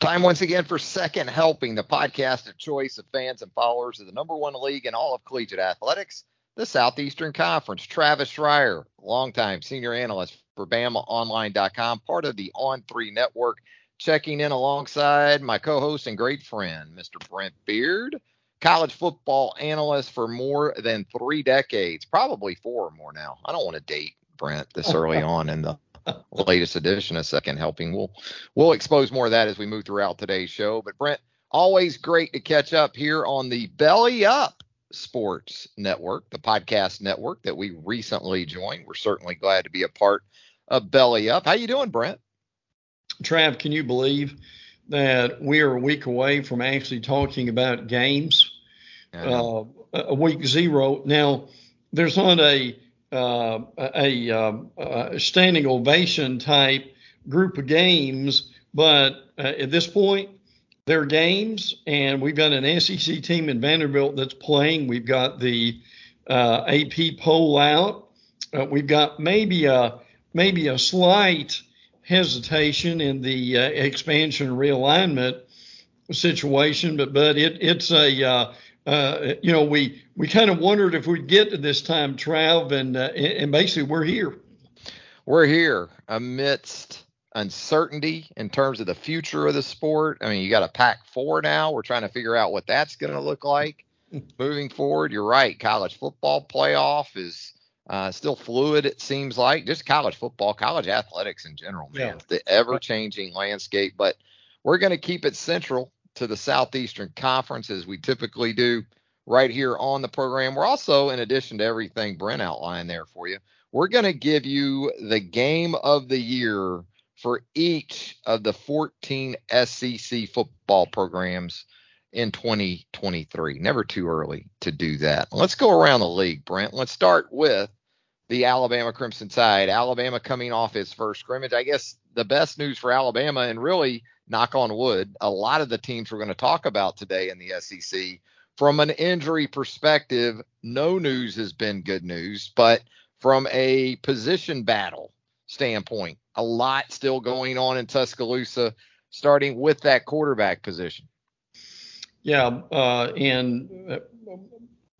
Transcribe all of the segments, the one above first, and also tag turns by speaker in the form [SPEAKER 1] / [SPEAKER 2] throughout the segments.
[SPEAKER 1] Time once again for Second Helping, the podcast of choice of fans and followers of the number one league in all of collegiate athletics, the Southeastern Conference. Travis Reier, longtime senior analyst for BamaOnline.com, part of the On3 network, checking in alongside my co host and great friend, Mr. Brent Beaird, college football analyst for more than three decades, probably four or more now. I don't want to date Brent this early on in the latest edition of Second Helping. We'll we'll expose more of that as we move throughout today's show. But Brent, always great to catch up here on the Belly Up Sports Network, the podcast network that we recently joined. We're certainly glad to be a part of Belly Up. How you doing, Brent?
[SPEAKER 2] Trav, can you believe that we are a week away from actually talking about games? Uh, a week zero. Now, there's not a uh, a, um, a, standing ovation type group of games, but uh, at this point, they're games, and we've got an SEC team in Vanderbilt that's playing. We've got the uh, AP poll out. Uh, we've got maybe a maybe a slight hesitation in the uh, expansion realignment situation, but but it it's a uh, uh, you know we we kind of wondered if we'd get to this time, Trav, and uh, and basically we're here.
[SPEAKER 1] We're here amidst uncertainty in terms of the future of the sport. I mean, you got a pack four now. We're trying to figure out what that's going to look like moving forward. You're right. College football playoff is uh, still fluid, it seems like. Just college football, college athletics in general, man. Yeah. The ever changing landscape. But we're going to keep it central to the Southeastern Conference as we typically do right here on the program. We're also, in addition to everything Brent outlined there for you, we're going to give you the game of the year for each of the 14 SEC football programs in 2023. Never too early to do that. Let's go around the league, Brent. Let's start with the Alabama Crimson Tide. Alabama coming off its first scrimmage. I guess the best news for Alabama, and really, knock on wood, a lot of the teams we're going to talk about today in the SEC, from an injury perspective, no news has been good news. But from a position battle standpoint, a lot still going on in Tuscaloosa, starting with that quarterback position.
[SPEAKER 2] Yeah, uh, and uh,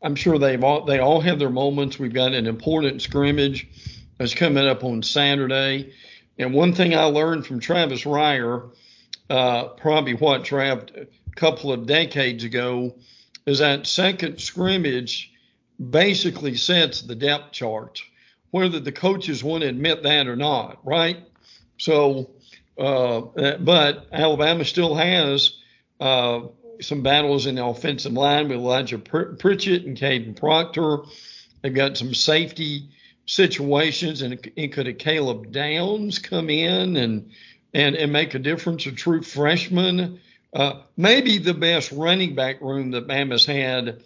[SPEAKER 2] I'm sure they've all they all have their moments. We've got an important scrimmage that's coming up on Saturday. And one thing I learned from Travis Reier, uh, probably what Trav a couple of decades ago, is that second scrimmage basically sets the depth chart, whether the coaches want to admit that or not, right? So, uh, but Alabama still has uh, some battles in the offensive line with Elijah Pritchett and Kadyn Proctor. They've got some safety situations, and, and could a Caleb Downs come in and and and make a difference? A true freshman, uh, maybe the best running back room that Bama's had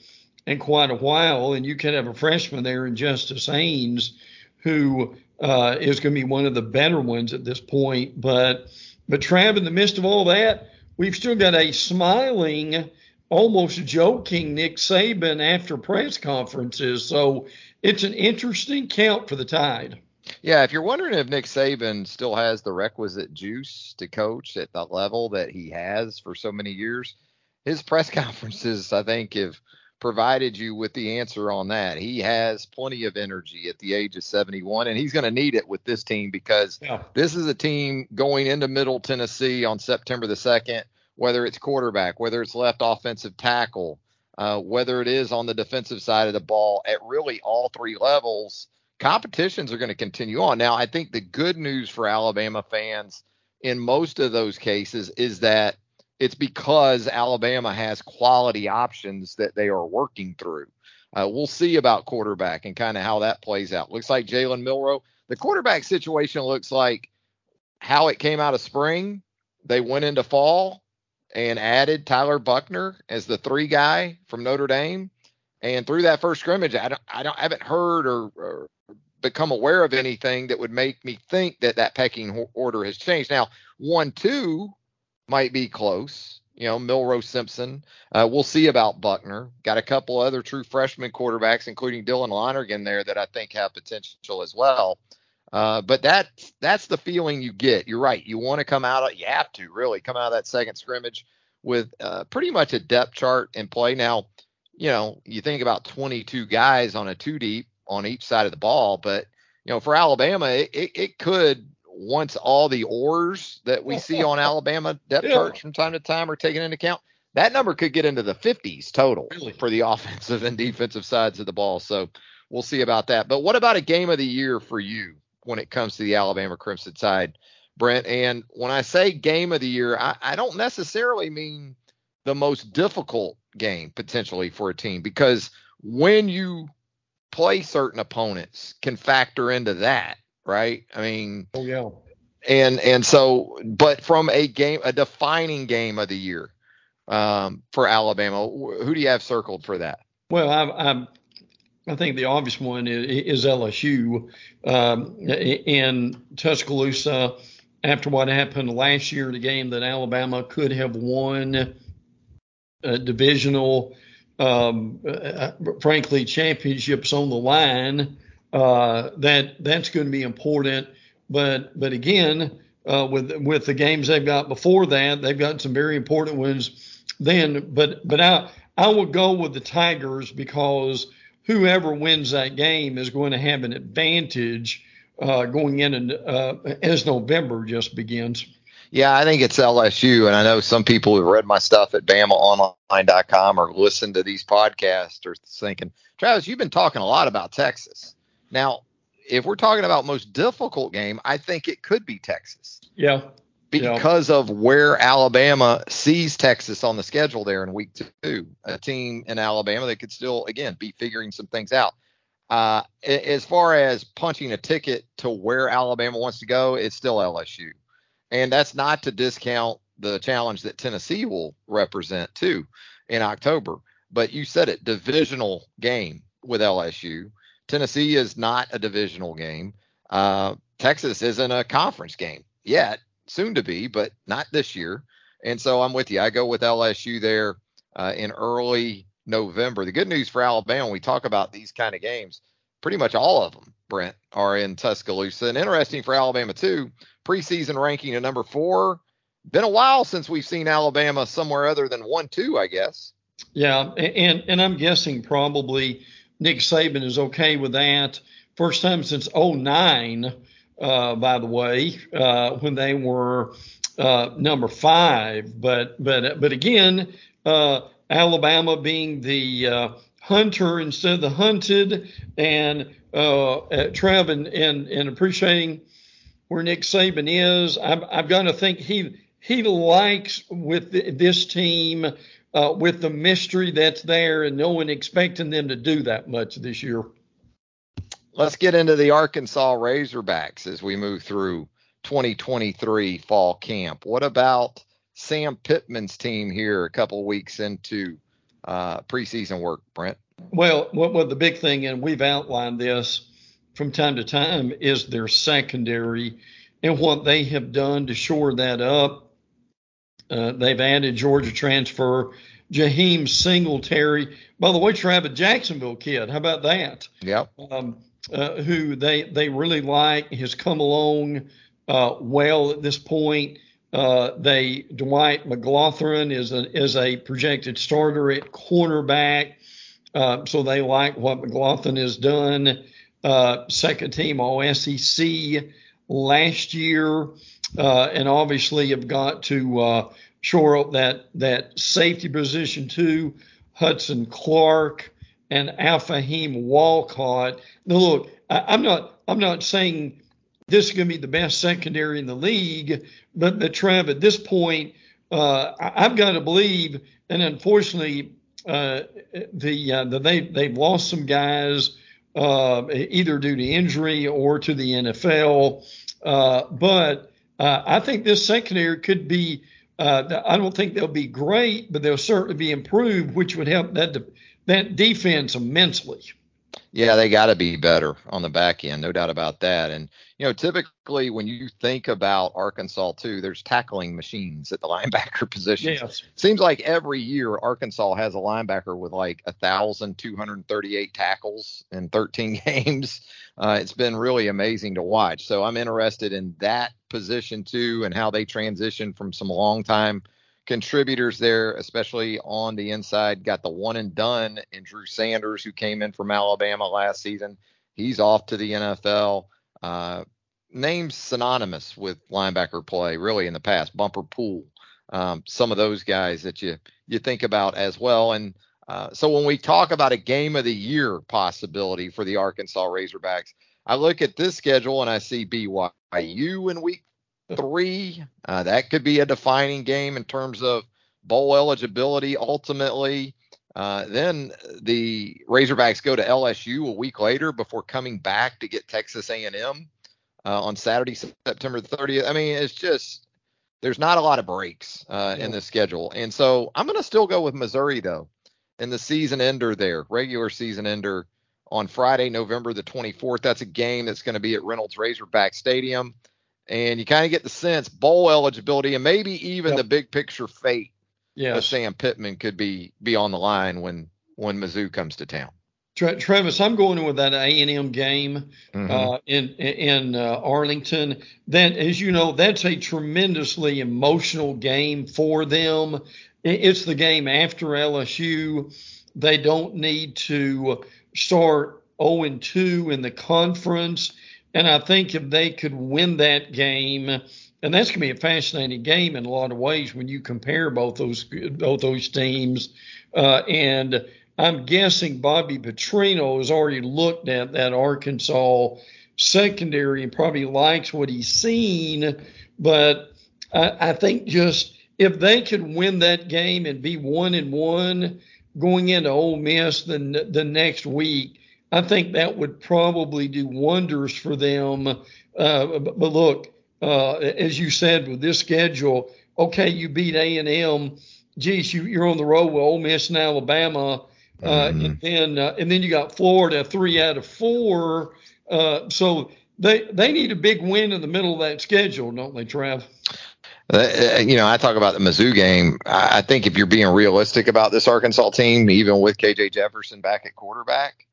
[SPEAKER 2] in quite a while, and you could have a freshman there in Justice Haynes, who uh, is going to be one of the better ones at this point. But but Trav, in the midst of all that, we've still got a smiling, almost joking Nick Saban after press conferences. So it's an interesting count for the Tide.
[SPEAKER 1] Yeah, if you're wondering if Nick Saban still has the requisite juice to coach at the level that he has for so many years, his press conferences, I think, have provided you with the answer on that. He has plenty of energy at the age of 71, and he's going to need it with this team because yeah. this is a team going into Middle Tennessee on September the 2nd, whether it's quarterback, whether it's left offensive tackle, uh, whether it is on the defensive side of the ball at really all three levels. Competitions are going to continue on. Now, I think the good news for Alabama fans in most of those cases is that it's because Alabama has quality options that they are working through. Uh, we'll see about quarterback and kind of how that plays out. Looks like Jalen Milroe. The quarterback situation looks like how it came out of spring they went into fall and added Tyler Buchner as the three guy from Notre Dame. And through that first scrimmage, I don't, I don't, I haven't heard or, or become aware of anything that would make me think that that pecking order has changed. Now, one, two might be close. You know, Milroe Simpson. Uh, we'll see about Buchner. Got a couple other true freshman quarterbacks, including Dylan Lonergan there, that I think have potential as well. Uh, but that that's the feeling you get. You're right. You want to come out. Of, you have to really come out of that second scrimmage with uh, pretty much a depth chart in play. Now, you know, you think about 22 guys on a two deep on each side of the ball, but you know, for Alabama, it, it, it could once all the ors that we see on Alabama depth yeah. charts from time to time are taken into account, that number could get into the 50s total really? for the offensive and defensive sides of the ball. So we'll see about that. But what about a game of the year for you? When it comes to the Alabama Crimson Tide, Brent. And when I say game of the year, I, I don't necessarily mean the most difficult game potentially for a team because when you play certain opponents can factor into that, right? I mean,
[SPEAKER 2] oh yeah.
[SPEAKER 1] And and so, but from a game, a defining game of the year um, for Alabama, who do you have circled for that?
[SPEAKER 2] Well, I'm, I'm I think the obvious one is, is LSU um, in Tuscaloosa. After what happened last year, the game that Alabama could have won a divisional, um, uh, frankly, championships on the line. Uh, that that's going to be important. But but again, uh, with with the games they've got before that, they've got some very important ones. Then, but but I I would go with the Tigers because whoever wins that game is going to have an advantage uh, going in and, uh, as November just begins.
[SPEAKER 1] Yeah, I think it's LSU, and I know some people who've read my stuff at BamaOnline.com or listened to these podcasts are thinking, Travis, you've been talking a lot about Texas. Now, if we're talking about most difficult game, I think it could be Texas.
[SPEAKER 2] Yeah,
[SPEAKER 1] because yeah. of where Alabama sees Texas on the schedule there in week two. A team in Alabama that could still, again, be figuring some things out. Uh, as far as punching a ticket to where Alabama wants to go, it's still LSU. And that's not to discount the challenge that Tennessee will represent too in October. But you said it, divisional game with LSU. Tennessee is not a divisional game. Uh, Texas isn't a conference game yet soon to be, but not this year. And so I'm with you. I go with LSU there uh, in early November. The good news for Alabama, we talk about these kind of games, pretty much all of them, Brent, are in Tuscaloosa. And interesting for Alabama, too, preseason ranking at number four. Been a while since we've seen Alabama somewhere other than one, two, I guess.
[SPEAKER 2] Yeah, and and I'm guessing probably Nick Saban is okay with that. First time since 09 uh, by the way, uh, when they were uh, number five. But but but again, uh, Alabama being the uh, hunter instead of the hunted, and uh, Trev and, and and appreciating where Nick Saban is, I've, I've got to think he he likes with this team. with the mystery that's there and no one expecting them to do that much this year
[SPEAKER 1] let's get into the Arkansas Razorbacks as we move through 2023 fall camp. What about Sam Pittman's team here a couple weeks into uh, preseason work, Brent?
[SPEAKER 2] Well, what, what the big thing, and we've outlined this from time to time, is their secondary and what they have done to shore that up. Uh, they've added Georgia transfer Jaheim Singletary. By the way, Travis Jacksonville kid. How about that?
[SPEAKER 1] Yep.
[SPEAKER 2] Um, uh, who they they really like has come along uh, well at this point. Uh, they Dwight McGlothern is a is a projected starter at cornerback, uh, so they like what McGlothern has done. Uh, second team All SEC last year, uh, and obviously have got to shore up that that safety position too. Hudson Clark and Alfahiym Walcott. Now, look, I, am not I'm not saying this is going to be the best secondary in the league, but but Trev, at this point, uh, I, have got to believe, and unfortunately, uh, the, uh, the they they've lost some guys uh, either due to injury or to the NFL, uh, but Uh, I think this secondary could be. I don't think they'll be great, but they'll certainly be improved, which would help that de- that defense immensely.
[SPEAKER 1] Yeah, they got to be better on the back end, no doubt about that. And you know, typically when you think about Arkansas too, there's tackling machines at the linebacker position.
[SPEAKER 2] Yes.
[SPEAKER 1] Seems like every year Arkansas has a linebacker with like a thousand two hundred thirty-eight tackles in 13 games. Uh, it's been really amazing to watch. So I'm interested in that position too, and how they transition from some long time contributors there, especially on the inside. Got the one and done in Drew Sanders, who came in from Alabama last season. He's off to the NFL. Uh, names synonymous with linebacker play, really in the past. Bumper Pool, um, some of those guys that you you think about as well. And uh, so when we talk about a game of the year possibility for the Arkansas Razorbacks, I look at this schedule and I see BYU in week three. Uh, that could be a defining game in terms of bowl eligibility ultimately. Uh, then the Razorbacks go to LSU a week later before coming back to get Texas A&M uh, on Saturday, September 30th. I mean, it's just there's not a lot of breaks uh, yeah. in the schedule, and so I'm going to still go with Missouri though, in the season ender there, regular season ender on Friday, November the 24th. That's a game that's going to be at Reynolds Razorback Stadium and you kind of get the sense bowl eligibility and maybe even yep. the big picture fate yes. of Sam Pittman could be be on the line when when Mizzou comes to town.
[SPEAKER 2] Tra- Travis, I'm going with that A and M game mm-hmm. uh, in in uh, Arlington. That, as you know, that's a tremendously emotional game for them. It's the game after LSU. They don't need to start 0 and 2 in the conference and I think if they could win that game, and that's going to be a fascinating game in a lot of ways when you compare both those both those teams. Uh, and I'm guessing Bobby Petrino has already looked at that Arkansas secondary and probably likes what he's seen. But I, I think just if they could win that game and be one and one going into Ole Miss the the next week, I think that would probably do wonders for them. Uh, but, but, look, uh, as you said with this schedule, okay, you beat A and M. Geez, you, are on the road with Ole Miss and Alabama, uh, mm-hmm. and then uh, and then you got Florida three out of four. Uh, so they they need a big win in the middle of that schedule, don't they, Trav?
[SPEAKER 1] Uh, you know, I talk about the Mizzou game. I think if you're being realistic about this Arkansas team, even with KJ Jefferson back at quarterback,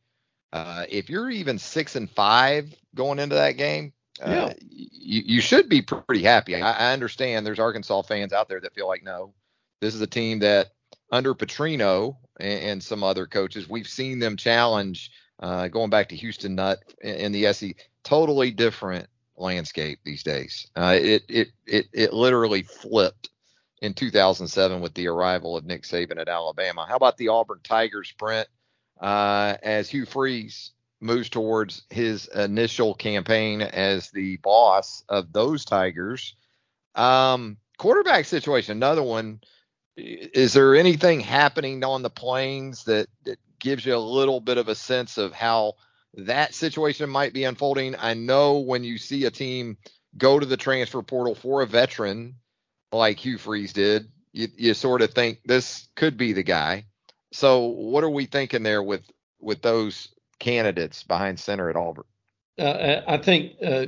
[SPEAKER 1] uh, if you're even six and five going into that game, uh, you, you should be pretty happy. I, I, understand there's Arkansas fans out there that feel like no, this is a team that under Petrino and, and some other coaches, we've seen them challenge. Uh, going back to Houston Nutt in, in the SE, totally different landscape these days. Uh, it it it it literally flipped in 2007 with the arrival of Nick Saban at Alabama. How about the Auburn Tigers, Brent? Uh, as Hugh Freeze moves towards his initial campaign as the boss of those Tigers. Um, quarterback situation, another one. Is there anything happening on the plains that, that gives you a little bit of a sense of how that situation might be unfolding? I know when you see a team go to the transfer portal for a veteran like Hugh Freeze did, you, you sort of think this could be the guy. So what are we thinking there with with those candidates behind center at Auburn?
[SPEAKER 2] Uh, I think uh,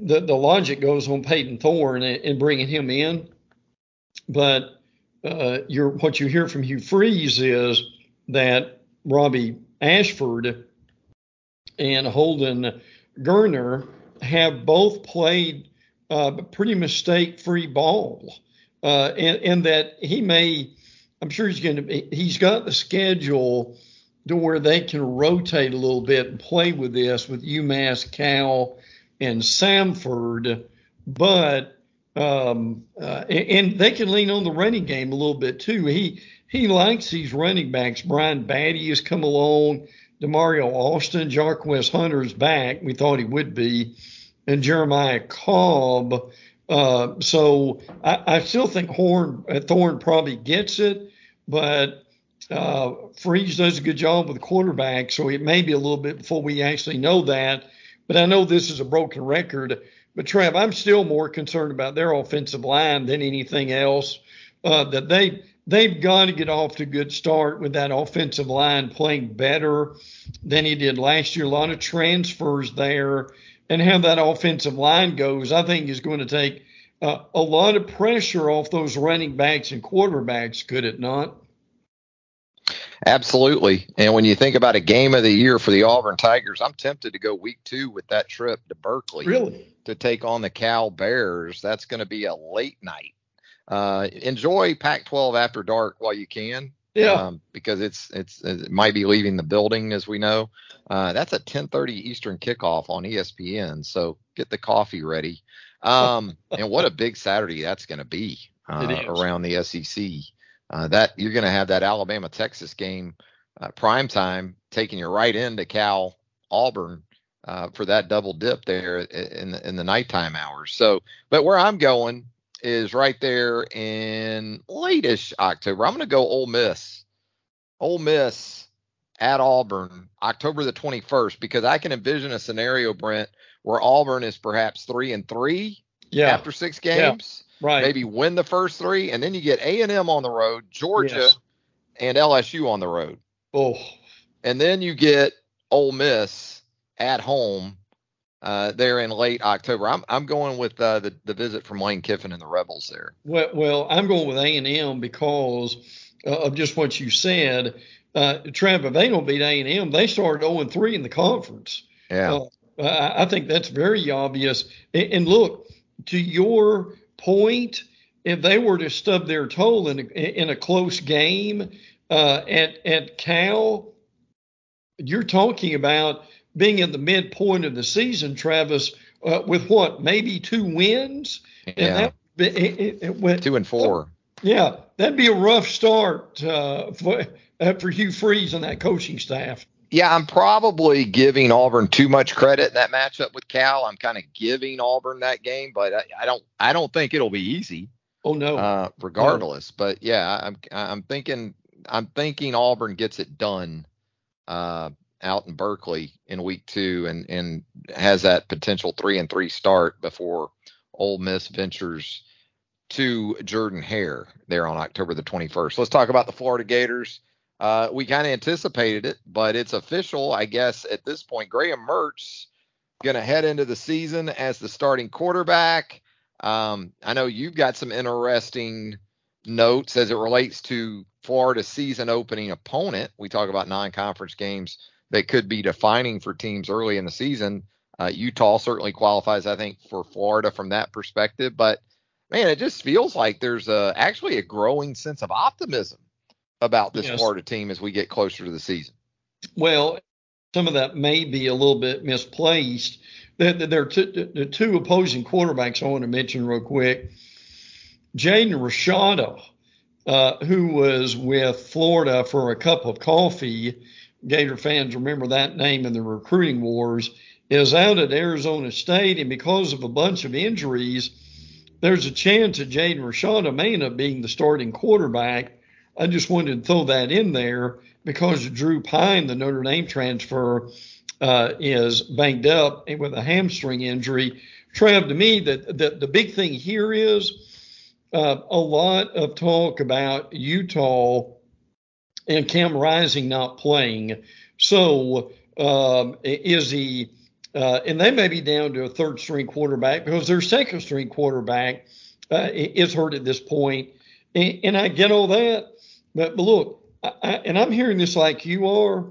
[SPEAKER 2] the the logic goes on Payton Thorne and, bringing him in, but uh, what you hear from Hugh Freeze is that Robbie Ashford and Holden Geriner have both played uh, pretty mistake-free ball, uh, and, and that he may I'm sure he's going to be, he's got the schedule to where they can rotate a little bit and play with this with UMass, Cal, and Samford, but um, uh, and they can lean on the running game a little bit too. He he likes these running backs. Brian Battie has come along. Damari Alston, Jarquez Hunter's back. We thought he would be, and Jeremiah Cobb. Uh, so I, I, still think Horn uh, Thorne probably gets it, but uh, Freeze does a good job with the quarterback, so it may be a little bit before we actually know that. But I know this is a broken record. But Trav, I'm still more concerned about their offensive line than anything else. Uh, that they they've got to get off to a good start with that offensive line playing better than he did last year. A lot of transfers there, and how that offensive line goes, I think is going to take uh, a lot of pressure off those running backs and quarterbacks. Could it not?
[SPEAKER 1] Absolutely. And when you think about a game of the year for the Auburn Tigers, I'm tempted to go week two with that trip to Berkeley.
[SPEAKER 2] Really?
[SPEAKER 1] To take on the Cal Bears. That's going to be a late night. Uh, enjoy Pac-12 after dark while you can.
[SPEAKER 2] Yeah. Um,
[SPEAKER 1] because it's it's it might be leaving the building as we know. Uh, that's a 10:30 Eastern kickoff on ESPN. So get the coffee ready. Um, and what a big Saturday that's going to be uh, around the SEC uh, that you're going to have that Alabama Texas game uh, prime time taking you right into Cal Auburn uh, for that double dip there in the, in the nighttime hours. So, but where I'm going is right there in lateish October. I'm going to go Ole Miss. Ole Miss at Auburn, October the 21st, because I can envision a scenario, Brent, where Auburn is perhaps three and three
[SPEAKER 2] yeah.
[SPEAKER 1] after six games.
[SPEAKER 2] Yeah right.
[SPEAKER 1] maybe win the first three, and then you get A and M on the road, Georgia, yes. and LSU on the road.
[SPEAKER 2] Oh,
[SPEAKER 1] and then you get Ole Miss at home uh, there in late October. I'm I'm going with uh, the the visit from Lane Kiffin and the Rebels there.
[SPEAKER 2] Well, well, I'm going with A and M because uh, of just what you said. Uh, Trav, if they don't beat A and M, they started 0 and 3 in the conference.
[SPEAKER 1] Yeah.
[SPEAKER 2] Uh, I think that's very obvious. And, and look, to your point, if they were to stub their toe in a, in a close game uh, at at Cal, you're talking about being in the midpoint of the season, Travis, uh, with what maybe two wins,
[SPEAKER 1] yeah. and that it, it went, two and four.
[SPEAKER 2] Yeah, that'd be a rough start uh, for uh, for Hugh Freeze and that coaching staff.
[SPEAKER 1] Yeah, I'm probably giving Auburn too much credit in that matchup with Cal. I'm kind of giving Auburn that game, but I, I, don't I don't think it'll be easy.
[SPEAKER 2] Oh no.
[SPEAKER 1] Uh, regardless, no. but yeah, I'm I'm thinking I'm thinking Auburn gets it done uh, out in Berkeley in week two and and has that potential three and three start before Ole Miss ventures to Jordan Hare there on October the 21st. Let's talk about the Florida Gators. Uh, we kind of anticipated it, but it's official, I guess, at this point. Graham Mertz going to head into the season as the starting quarterback. Um, I know you've got some interesting notes as it relates to Florida's season opening opponent. We talk about non-conference games that could be defining for teams early in the season. Uh, Utah certainly qualifies, I think, for Florida from that perspective. But man, it just feels like there's a, actually a growing sense of optimism about this yes. Florida team as we get closer to the season?
[SPEAKER 2] Well, some of that may be a little bit misplaced. There, are two, the two opposing quarterbacks I want to mention real quick. Jaden Rashada, uh, who was with Florida for a cup of coffee, Gator fans remember that name in the recruiting wars, is out at Arizona State, and because of a bunch of injuries, there's a chance that Jaden end up being the starting quarterback I just wanted to throw that in there because Drew Pyne, the Notre Dame transfer, uh, is banged up with a hamstring injury. Trav, to me, the, the, the big thing here is uh, a lot of talk about Utah and Cam Rising not playing. So um, is he, uh, and they may be down to a third string quarterback because their second string quarterback uh, is hurt at this point. And, and I get all that. But, but look, I, and I'm hearing this like you are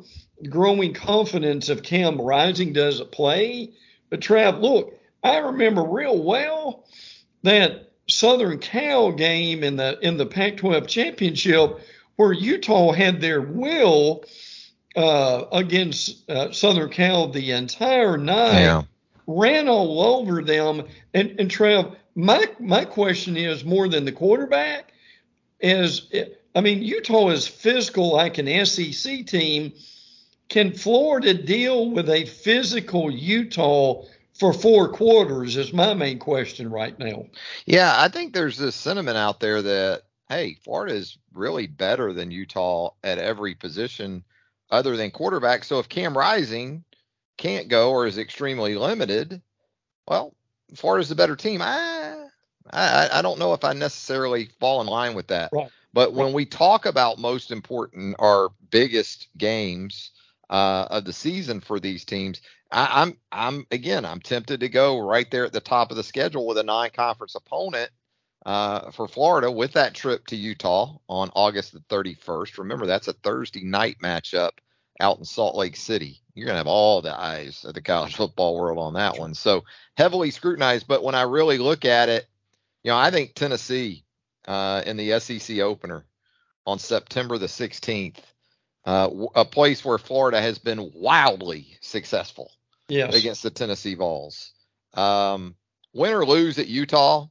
[SPEAKER 2] growing confidence of Cam Rising doesn't play. But Trav, look, I remember real well that Southern Cal game in the in the Pac-12 championship where Utah had their will uh, against uh, Southern Cal the entire night, yeah. ran all over them. And and Trav, my my question is more than the quarterback is I mean, Utah is physical like an SEC team. Can Florida deal with a physical Utah for four quarters? Is my main question right now.
[SPEAKER 1] Yeah, I think there's this sentiment out there that hey, Florida is really better than Utah at every position other than quarterback. So if Cam Rising can't go or is extremely limited, well, Florida's the better team. I, I, I don't know if I necessarily fall in line with that.
[SPEAKER 2] Right.
[SPEAKER 1] But when we talk about most important or biggest games uh, of the season for these teams, I, I'm I'm again I'm tempted to go right there at the top of the schedule with a non-conference opponent uh, for Florida with that trip to Utah on August the 31st. Remember that's a Thursday night matchup out in Salt Lake City. You're gonna have all the eyes of the college football world on that one. So heavily scrutinized. But when I really look at it, you know I think Tennessee uh, in the SEC opener on September the 16th. Uh, a place where Florida has been wildly successful
[SPEAKER 2] yes.
[SPEAKER 1] against the Tennessee Vols. Um, win or lose at Utah,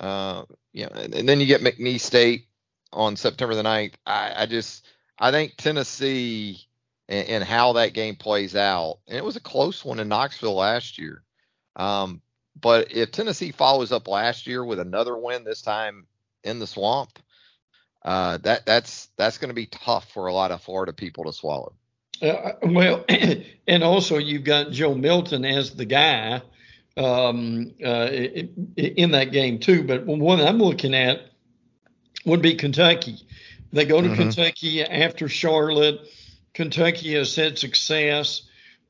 [SPEAKER 1] uh, know, and, and, then you get McNeese State on September the 9th. I, I just, I think Tennessee and, and, how that game plays out, and it was a close one in Knoxville last year. Um, but if Tennessee follows up last year with another win this time in the swamp, uh, that that's that's going to be tough for a lot of Florida people to swallow.
[SPEAKER 2] Uh, well, and also you've got Joe Milton as the guy um, uh, in that game too. But one I'm looking at would be Kentucky. They go to mm-hmm. Kentucky after Charlotte. Kentucky has had success.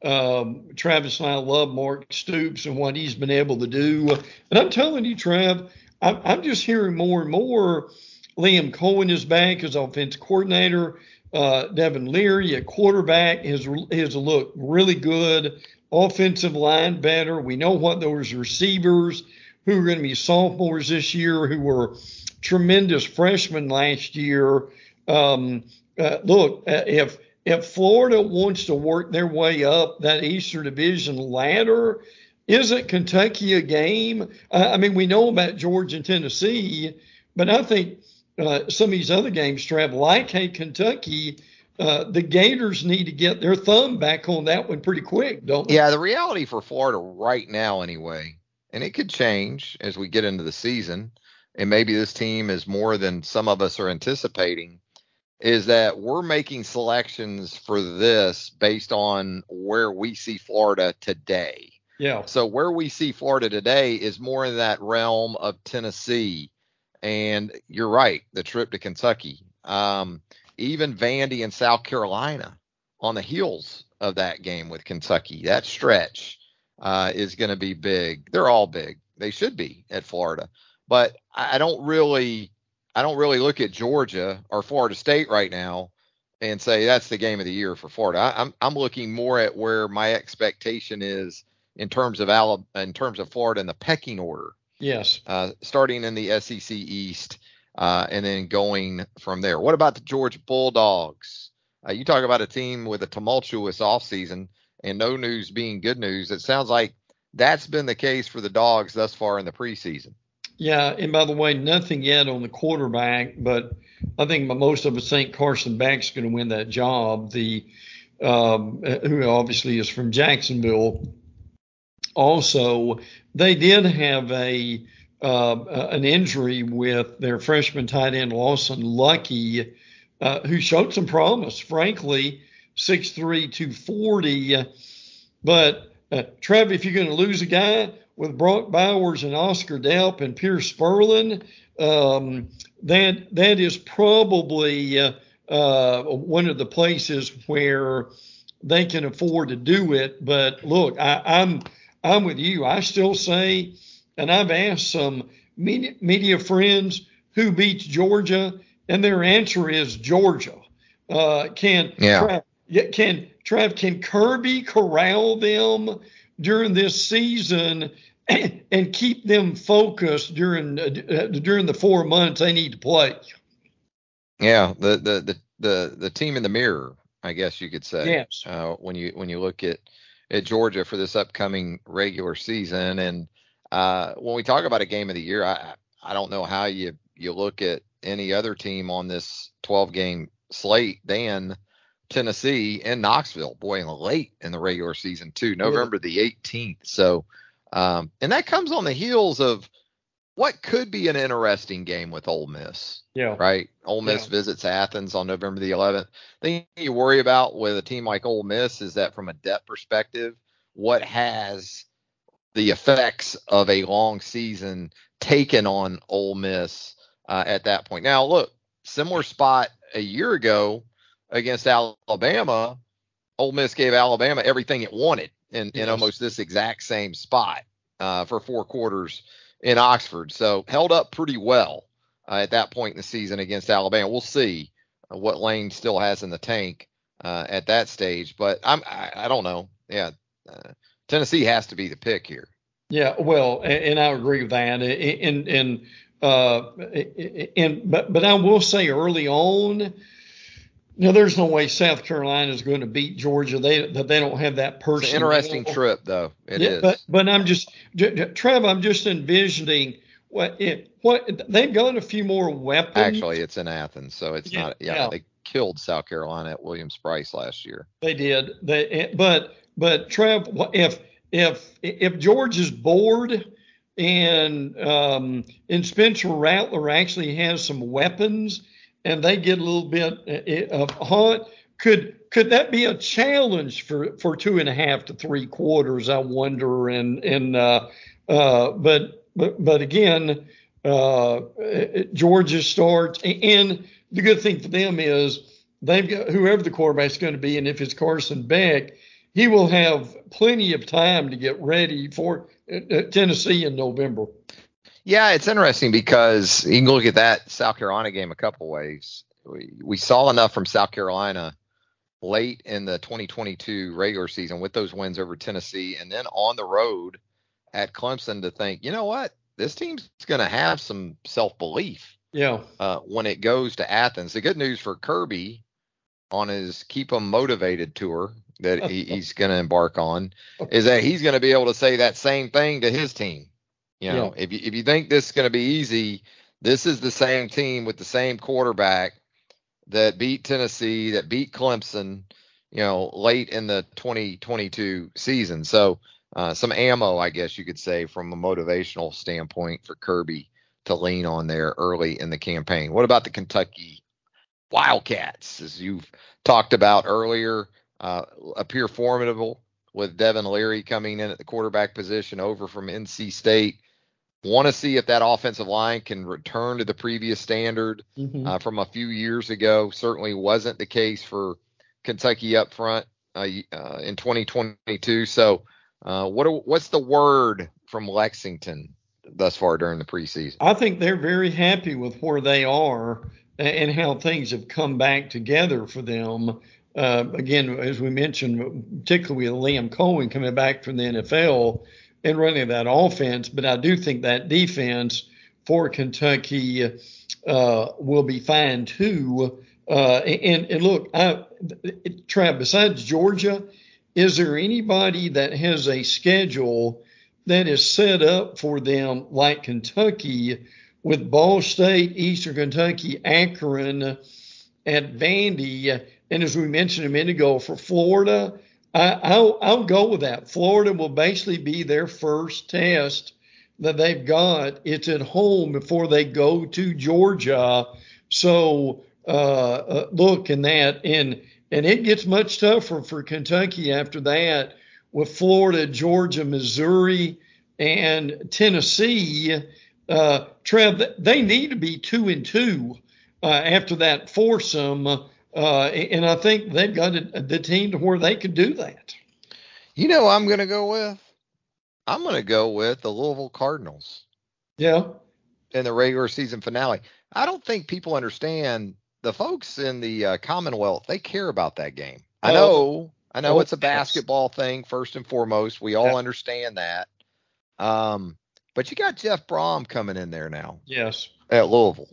[SPEAKER 2] Um, Travis and I love Mark Stoops and what he's been able to do. And I'm telling you, Trav, I'm, I'm just hearing more and more. Liam Coen is back as offense coordinator. Uh, Devin Leary a quarterback has has looked really good. Offensive line better. We know what those receivers who are going to be sophomores this year, who were tremendous freshmen last year. Um, uh, look, uh, if if Florida wants to work their way up that Eastern Division ladder, isn't Kentucky a game? Uh, I mean, we know about Georgia and Tennessee, but I think uh, some of these other games, Trav, like hey, Kentucky, uh, the Gators need to get their thumb back on that one pretty quick, don't they?
[SPEAKER 1] Yeah, the reality for Florida right now, anyway, and it could change as we get into the season, and maybe this team is more than some of us are anticipating, is that we're making selections for this based on where we see Florida today.
[SPEAKER 2] Yeah.
[SPEAKER 1] So where we see Florida today is more in that realm of Tennessee. And you're right, the trip to Kentucky. Um, even Vandy and South Carolina on the heels of that game with Kentucky. That stretch uh, is going to be big. They're all big. They should be at Florida. But I don't really I don't really look at Georgia or Florida State right now and say that's the game of the year for Florida. I, I'm I'm looking more at where my expectation is in terms of Alabama, in terms of Florida in the pecking order.
[SPEAKER 2] Yes.
[SPEAKER 1] Uh, starting in the SEC East uh, and then going from there. What about the Georgia Bulldogs? Uh, you talk about a team with a tumultuous offseason and no news being good news. It sounds like that's been the case for the Dogs thus far in the preseason.
[SPEAKER 2] Yeah, and by the way, nothing yet on the quarterback, but I think most of us think Carson Beck's going to win that job. The um, who obviously is from Jacksonville also, they did have a uh, an injury with their freshman tight end Lawson Luckie, uh, who showed some promise. Frankly, 6'3", 240. But uh, Trev, if you're going to lose a guy with Brock Bowers and Oscar Delp and Pearce Spurlin, um, that that is probably uh, uh, one of the places where they can afford to do it. But look, I, I'm I'm with you. I still say, and I've asked some media, media friends who beats Georgia, and their answer is Georgia. Uh, can
[SPEAKER 1] yeah.
[SPEAKER 2] Trav, can Trav can Kirby corral them during this season and, and keep them focused during uh, uh, during the four months they need to play?
[SPEAKER 1] Yeah, the the the the, the team in the mirror, I guess you could say.
[SPEAKER 2] Yes.
[SPEAKER 1] Uh, when you when you look at at Georgia for this upcoming regular season. And uh, when we talk about a game of the year, I I don't know how you you look at any other team on this 12 game slate than Tennessee and Knoxville. Boy, late in the regular season too, November the 18th. So, um, and that comes on the heels of what could be an interesting game with Ole Miss.
[SPEAKER 2] Yeah.
[SPEAKER 1] Right. Ole Miss yeah. visits Athens on November the 11th. The thing you worry about with a team like Ole Miss is that from a depth perspective, what has the effects of a long season taken on Ole Miss uh, at that point. Now, look, similar spot a year ago against Alabama. Ole Miss gave Alabama everything it wanted in, yes. in almost this exact same spot uh, for four quarters in Oxford. So held up pretty well uh, at that point in the season against Alabama. We'll see what Lane still has in the tank uh, at that stage, but I'm I, I don't know. Yeah, uh, Tennessee has to be the pick here.
[SPEAKER 2] Yeah, well, and, and I agree with that. And and uh, and but but I will say early on. Now, there's no way South Carolina is going to beat Georgia. They they don't have that person.
[SPEAKER 1] It's an interesting trip, though. It
[SPEAKER 2] yeah,
[SPEAKER 1] is.
[SPEAKER 2] But but I'm just Trev. I'm just envisioning what it what they've got a few more weapons.
[SPEAKER 1] Actually, it's in Athens, so it's yeah, not. Yeah, yeah, they killed South Carolina at Williams-Brice last year.
[SPEAKER 2] They did. They but but Trev, if if if George is bored and um, and Spencer Rattler actually has some weapons and they get a little bit of haunt, could could that be a challenge for for two and a half to three quarters? I wonder. And and uh, uh, but but but again, uh, Georgia starts, and the good thing for them is they've got whoever the quarterback's going to be, and if it's Carson Beck, he will have plenty of time to get ready for uh, Tennessee in November.
[SPEAKER 1] Yeah, it's interesting because you can look at that South Carolina game a couple ways. We, we saw enough from South Carolina late in the 2022 regular season with those wins over Tennessee and then on the road at Clemson to think, you know what, this team's going to have some self belief.
[SPEAKER 2] Yeah.
[SPEAKER 1] Uh, when it goes to Athens, the good news for Kirby on his keep them motivated tour that he, he's going to embark on is that he's going to be able to say that same thing to his team. You know, yeah. if you if you think this is going to be easy, this is the same team with the same quarterback that beat Tennessee, that beat Clemson, you know, late in the 2022 season. So uh, some ammo, I guess you could say, from a motivational standpoint for Kirby to lean on there early in the campaign. What about the Kentucky Wildcats, as you've talked about earlier? Uh, appear formidable with Devin Leary coming in at the quarterback position over from NC State. Want to see if that offensive line can return to the previous standard mm-hmm. uh, from a few years ago. Certainly wasn't the case for Kentucky up front uh, uh in 2022. So, uh, what are, what's the word from Lexington thus far during the preseason?
[SPEAKER 2] I think they're very happy with where they are and how things have come back together for them uh, again, as we mentioned, particularly with Liam Coen coming back from the NFL and running that offense. But I do think that defense for Kentucky uh, will be fine too. Uh, and, and look, I, Trav, besides Georgia, is there anybody that has a schedule that is set up for them like Kentucky with Ball State, Eastern Kentucky, Akron, at Vandy? And as we mentioned a minute ago, for Florida, I, will I'll go with that. Florida will basically be their first test that they've got. It's at home before they go to Georgia. So uh, uh, look in that, and and it gets much tougher for Kentucky after that with Florida, Georgia, Missouri, and Tennessee. Uh, Trev, they need to be two and two uh, after that foursome uh, and I think they've got a, the team to where they could do that.
[SPEAKER 1] You know, I'm going to go with. I'm going to go with the Louisville Cardinals.
[SPEAKER 2] Yeah.
[SPEAKER 1] In the regular season finale, I don't think people understand the folks in the uh, Commonwealth. They care about that game. I oh. know. I know oh, it's a basketball thing first and foremost. We all yeah. understand that. Um, but you got Jeff Brohm coming in there now.
[SPEAKER 2] Yes.
[SPEAKER 1] At Louisville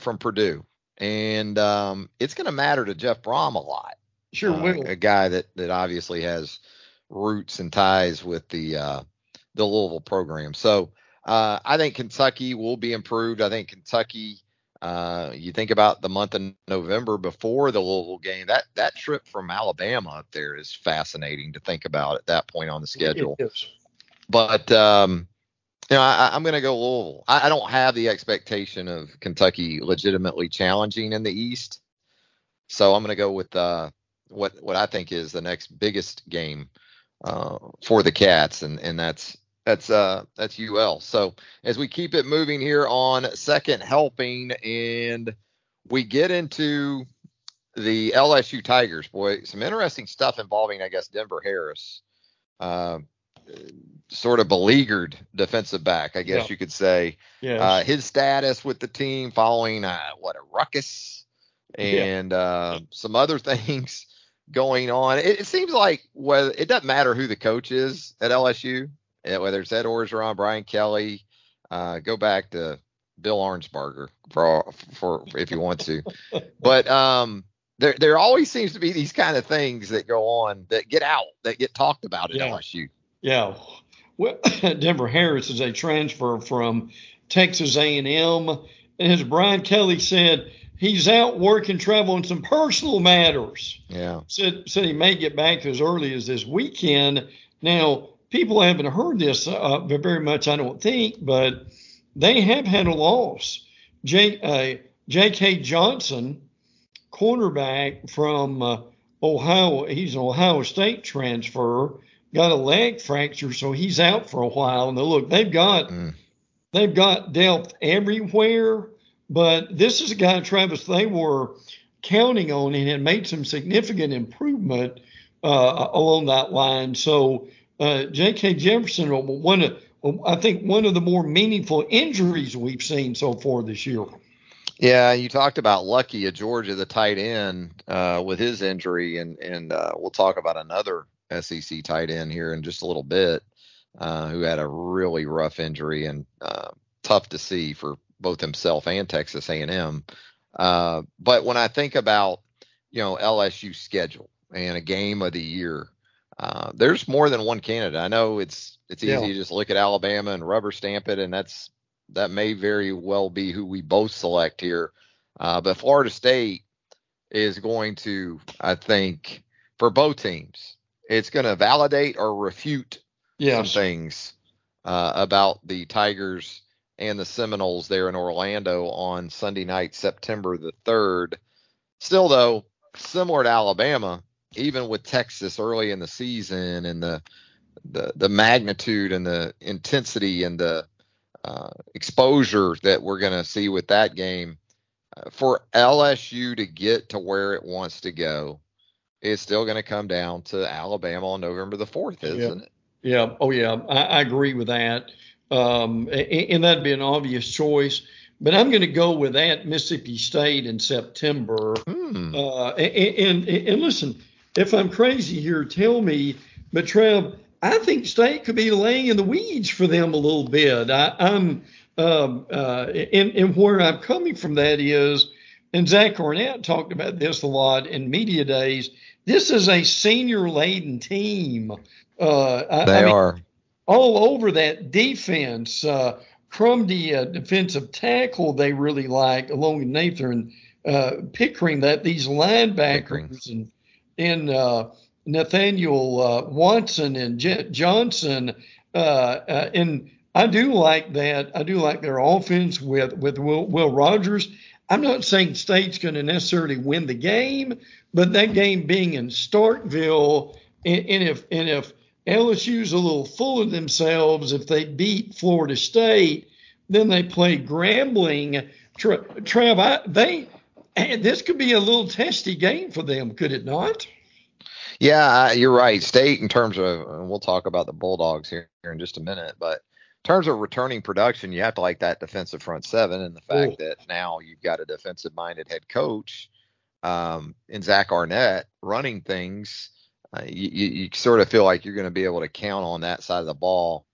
[SPEAKER 1] from Purdue and um, it's going to matter to Jeff Brohm a lot.
[SPEAKER 2] Sure uh, will.
[SPEAKER 1] A guy that that obviously has roots and ties with the uh, the Louisville program. So uh, I think Kentucky will be improved. I think Kentucky. Uh, you think about the month of November before the Louisville game. That that trip from Alabama up there is fascinating to think about at that point on the schedule. But um, you know, I, am going to go Louisville. I, I, don't have the expectation of Kentucky legitimately challenging in the East, so I'm going to go with uh, what what I think is the next biggest game uh, for the Cats, and and that's That's uh that's UL. So as we keep it moving here on second helping and we get into the LSU Tigers, boy, some interesting stuff involving, I guess, Denver Harris. Uh, sort of beleaguered defensive back, I guess yeah. you could say. Yeah. Uh, his status with the team following uh, what a ruckus and yeah. uh, some other things going on. It, it, seems like whether it doesn't matter who the coach is at LSU, eh, whether it's Ed Orgeron, Brian Kelly, uh, go back to Bill Arnsparger for for if you want to, but um, there there always seems to be these kind of things that go on that get out that get talked about at yeah. LSU.
[SPEAKER 2] Yeah, well, Denver Harris is a transfer from Texas A&M, and as Brian Kelly said, he's out working travel on some personal matters.
[SPEAKER 1] Yeah.
[SPEAKER 2] Said said he may get back as early as this weekend. Now, people haven't heard this uh, very much, I don't think, but they have had a loss. J, uh, J.K. Johnson, cornerback from uh, Ohio, he's an Ohio State transfer, got a leg fracture, so he's out for a while. And look, they've got mm. they've got depth everywhere but this is a guy, Travis, they were counting on and had made some significant improvement uh, along that line. So uh, J.K. Jefferson, one of, I think one of the more meaningful injuries we've seen so far this year.
[SPEAKER 1] Yeah, you talked about Luckie at Georgia, the tight end, uh, with his injury, and and uh, we'll talk about another SEC tight end here in just a little bit, uh, who had a really rough injury and uh, tough to see for both himself and Texas A&M. Uh, but when I think about you know LSU schedule and a game of the year, uh, there's more than one candidate. I know it's it's easy yeah. to just look at Alabama and rubber stamp it, and that's that may very well be who we both select here. Uh, but Florida State is going to, I think, for both teams, it's going to validate or refute yes. some things uh, about the Tigers and the Seminoles there in Orlando on Sunday night, September the 3rd. Still, though, similar to Alabama, even with Texas early in the season and the the, the magnitude and the intensity and the uh, exposure that we're going to see with that game, uh, for LSU to get to where it wants to go, it's still going to come down to Alabama on November the 4th, isn't
[SPEAKER 2] yeah.
[SPEAKER 1] it?
[SPEAKER 2] Yeah. Oh, yeah. I, I agree with that um, and that'd be an obvious choice. But I'm going to go with that Mississippi State in September. Hmm. Uh, and, and, and listen, if I'm crazy here, tell me. But Trev, I think State could be laying in the weeds for them a little bit. I, am um, uh, and, and where I'm coming from that is, and Zach Arnett talked about this a lot in media days. This is a senior laden team.
[SPEAKER 1] Uh, they I mean, are
[SPEAKER 2] all over that defense. Uh, Crumedy, uh, defensive tackle, they really like, along with Nathan uh, Pickering, that these linebackers and, and uh, Nathaniel uh, Watson and J- Johnson. Uh, uh, and I do like that. I do like their offense with, with Will, Will Rogers. I'm not saying State's going to necessarily win the game, but that game being in Starkville, and, and if and if LSU's a little full of themselves. If they beat Florida State, then they play Grambling. Trav, I, they this could be a little testy game for them, could it not?
[SPEAKER 1] Yeah, you're right. State, in terms of, we'll talk about the Bulldogs here, here in just a minute, but terms of returning production, you have to like that defensive front seven and the fact Ooh. that now you've got a defensive minded head coach um, in Zach Arnett running things uh, you, you sort of feel like you're going to be able to count on that side of the ball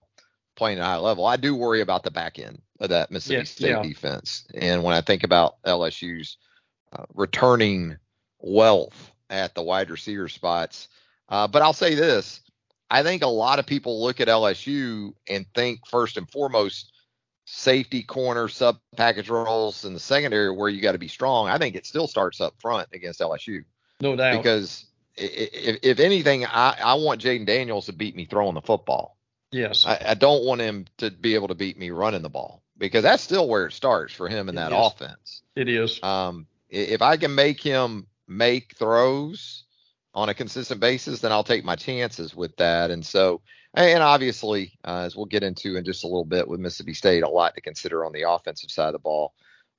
[SPEAKER 1] playing at a high level. I do worry about the back end of that Mississippi State yeah. defense. And when I think about LSU's uh, returning wealth at the wide receiver spots, uh, but I'll say this. I think a lot of people look at LSU and think first and foremost safety corner sub package roles in the secondary where you got to be strong. I think it still starts up front against LSU.
[SPEAKER 2] No doubt.
[SPEAKER 1] Because if, if anything, I, I want Jayden Daniels to beat me throwing the football.
[SPEAKER 2] Yes.
[SPEAKER 1] I, I, don't want him to be able to beat me running the ball because that's still where it starts for him in that offense.
[SPEAKER 2] It is.
[SPEAKER 1] Um, if I can make him make throws on a consistent basis, then I'll take my chances with that. And so, and obviously, uh, as we'll get into in just a little bit with Mississippi State, a lot to consider on the offensive side of the ball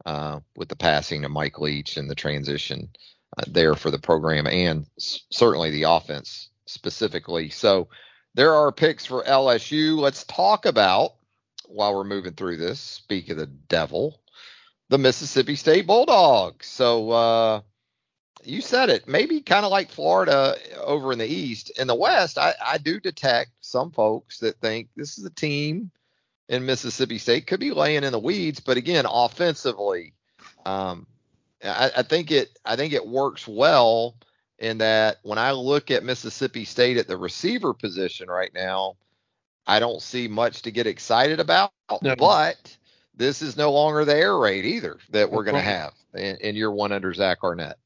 [SPEAKER 1] uh, with the passing of Mike Leach and the transition uh, there for the program and s- certainly the offense specifically. So there are picks for LSU. Let's talk about while we're moving through this. Speak of the devil, the Mississippi State Bulldogs. So uh, you said it. Maybe kind of like Florida over in the East. In the West, I, I do detect some folks that think this is a team in Mississippi State could be laying in the weeds, but again, offensively, um, I, I think it I think it works well in that when I look at Mississippi State at the receiver position right now, I don't see much to get excited about. No. But this is no longer the air raid either that we're going to have in, in year one under Zach Arnett.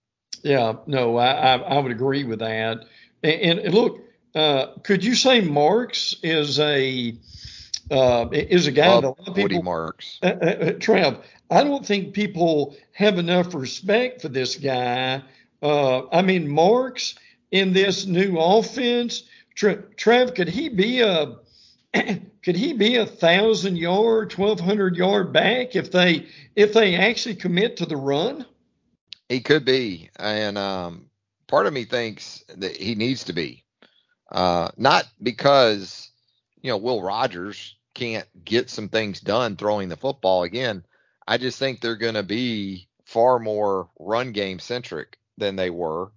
[SPEAKER 2] Yeah, no, I, I, I would agree with that. And, and look, uh, could you say Marks is a uh, is a guy
[SPEAKER 1] Love
[SPEAKER 2] that a
[SPEAKER 1] lot of people Marks.
[SPEAKER 2] Uh, uh, uh, Trev, I don't think people have enough respect for this guy. Uh, I mean, Marks in this new offense, Trev could he be a could he be a thousand yard, twelve hundred yard back if they if they actually commit to the run?
[SPEAKER 1] He could be, and um, part of me thinks that he needs to be, uh, not because you know Will Rogers can't get some things done throwing the football again. I just think they're going to be far more run game centric than they were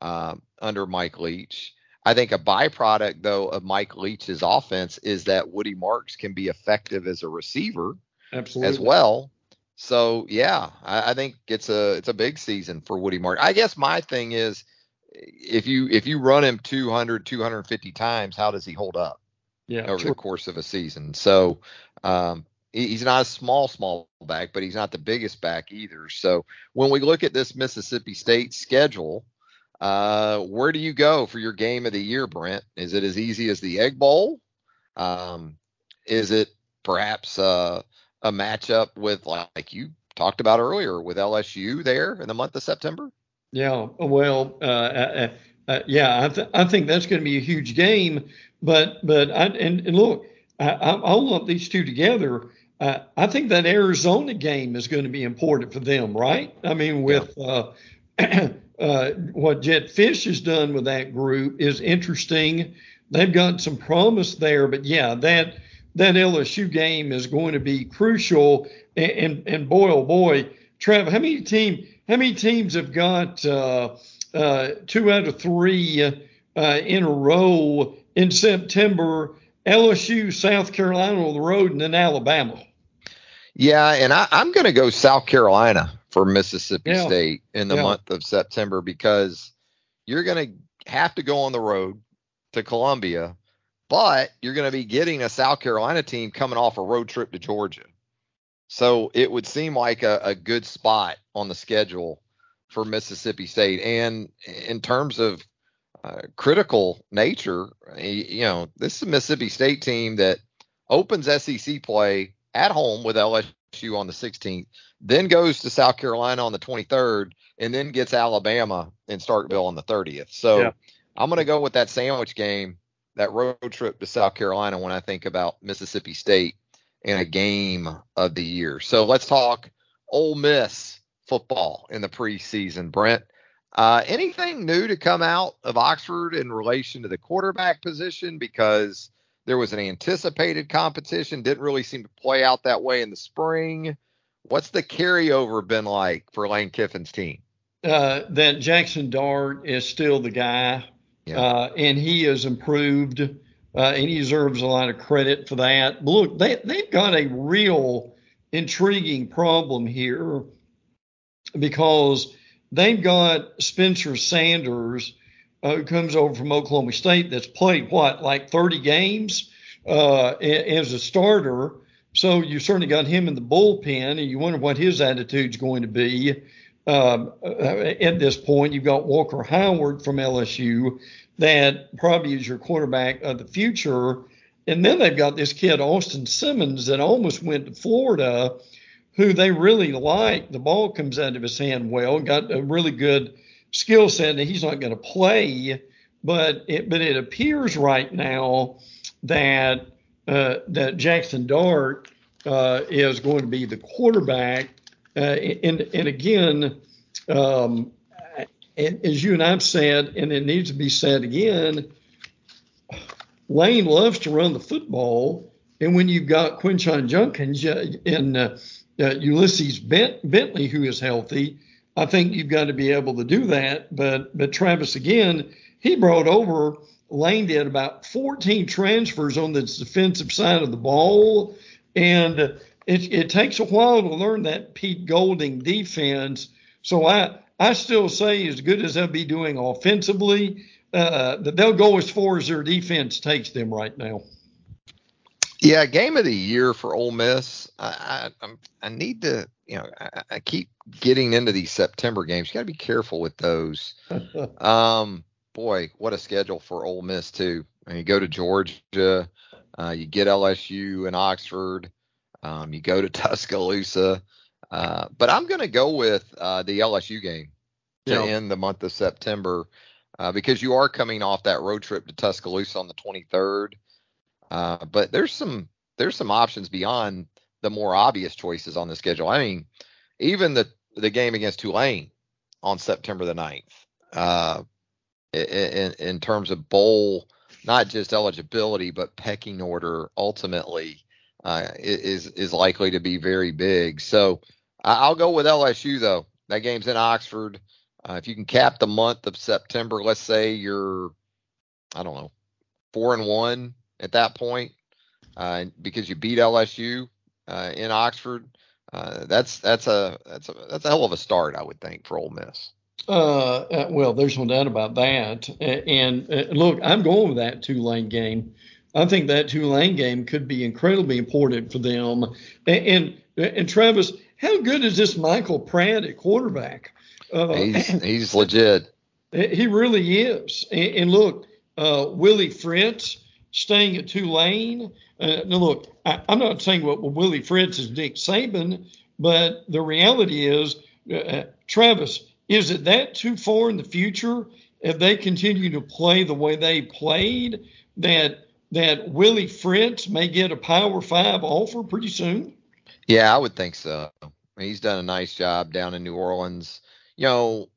[SPEAKER 1] uh, under Mike Leach. I think a byproduct though of Mike Leach's offense is that Woody Marks can be effective as a receiver
[SPEAKER 2] Absolutely.
[SPEAKER 1] as well. So yeah, I, I, think it's a it's a big season for Woody Martin. I guess my thing is if you if you run him 200 250 times, how does he hold up?
[SPEAKER 2] Yeah,
[SPEAKER 1] over true. the course of a season. So um, he's not a small small back, but he's not the biggest back either. So when we look at this Mississippi State schedule, uh, where do you go for your game of the year, Brent? Is it as easy as the Egg Bowl? Um, is it perhaps uh, a matchup with like you talked about earlier with LSU there in the month of September?
[SPEAKER 2] Yeah, well, uh, uh, uh, yeah, I, th- I think that's going to be a huge game. But but I, and, and look, I, will lump these two together. Uh, I think that Arizona game is going to be important for them, right? I mean, with. Uh, uh, what Jedd Fisch has done with that group is interesting. They've got some promise there, but yeah, that that LSU game is going to be crucial. And, and, and boy, oh boy, Trev, how many team how many teams have got uh, uh, two out of three uh, in a row in September? LSU, South Carolina on the road, and then Alabama.
[SPEAKER 1] Yeah, and I, am going to go South Carolina for Mississippi yeah. State in the yeah. month of September because you're going to have to go on the road to Columbia but you're going to be getting a South Carolina team coming off a road trip to Georgia. So it would seem like a, a good spot on the schedule for Mississippi State. And in terms of uh, critical nature, you know, this is a Mississippi State team that opens SEC play at home with LSU on the 16th, then goes to South Carolina on the 23rd, and then gets Alabama in Starkville on the 30th. So yeah. I'm going to go with that sandwich game that road trip to South Carolina when I think about Mississippi State in a game of the year. So let's talk Ole Miss football in the preseason, Brent. Uh, anything new to come out of Oxford in relation to the quarterback position? Because there was an anticipated competition, didn't really seem to play out that way in the spring. What's the carryover been like for Lane Kiffin's team?
[SPEAKER 2] Uh, that Jackson Dart is still the guy yeah. Uh, and he has improved, uh, and he deserves a lot of credit for that. But look, they, they've got a real intriguing problem here because they've got Spencer Sanders, uh, who comes over from Oklahoma State, that's played what, like 30 games uh, as a starter. So you certainly got him in the bullpen, and you wonder what his attitude's going to be um, uh, at this point. You've got Walker Howard from LSU that probably is your quarterback of the future. And then they've got this kid, Austin Simmons, that almost went to Florida, who they really like. The ball comes out of his hand well, got a really good skill set he's not going to play. But it, but it appears right now that uh, that Jackson Dart uh, is going to be the quarterback. Uh, and and again, um, as you and I've said, and it needs to be said again, Lane loves to run the football, and when you've got Quinshon Judkins and uh, uh, Ulysses Bent, Bentley, who is healthy, I think you've got to be able to do that. But but Travis again, he brought over Lane did about 14 transfers on the defensive side of the ball, and it, it takes a while to learn that Pete Golding defense. So I I still say as good as they'll be doing offensively, uh, that they'll go as far as their defense takes them right now.
[SPEAKER 1] Yeah, game of the year for Ole Miss. I I, I need to, you know, I, I, keep getting into these September games. You got to be careful with those. um, boy, what a schedule for Ole Miss too. And you go to Georgia, uh, you get LSU and Oxford, um, you go to Tuscaloosa. Uh, but I'm going to go with uh, the LSU game to yeah. end the month of September uh, because you are coming off that road trip to Tuscaloosa on the 23rd. Uh, but there's some there's some options beyond the more obvious choices on the schedule. I mean, even the the game against Tulane on September the 9th. Uh, in, in terms of bowl, not just eligibility, but pecking order ultimately uh, is is likely to be very big. So I'll go with LSU though. That game's in Oxford. Uh, if you can cap the month of September, let's say you're, I don't know, four and one at that point, uh, because you beat LSU uh, in Oxford. Uh, that's that's a that's a that's a hell of a start, I would think, for Ole Miss.
[SPEAKER 2] Uh, well, there's no doubt about that. And, uh, look, I'm going with that Tulane game. I think that Tulane game could be incredibly important for them. And, and, and Travis, how good is this Michael Pratt at quarterback?
[SPEAKER 1] Uh, he's, he's legit.
[SPEAKER 2] He really is. And, and look, uh, Willie Fritz staying at Tulane. Uh, now, look, I, am not saying what well, Willie Fritz is Nick Saban, but the reality is, Travis, is it that too far in the future if they continue to play the way they played that that Willie Fritz may get a Power Five offer pretty soon?
[SPEAKER 1] Yeah, I would think so. He's done a nice job down in New Orleans. You know,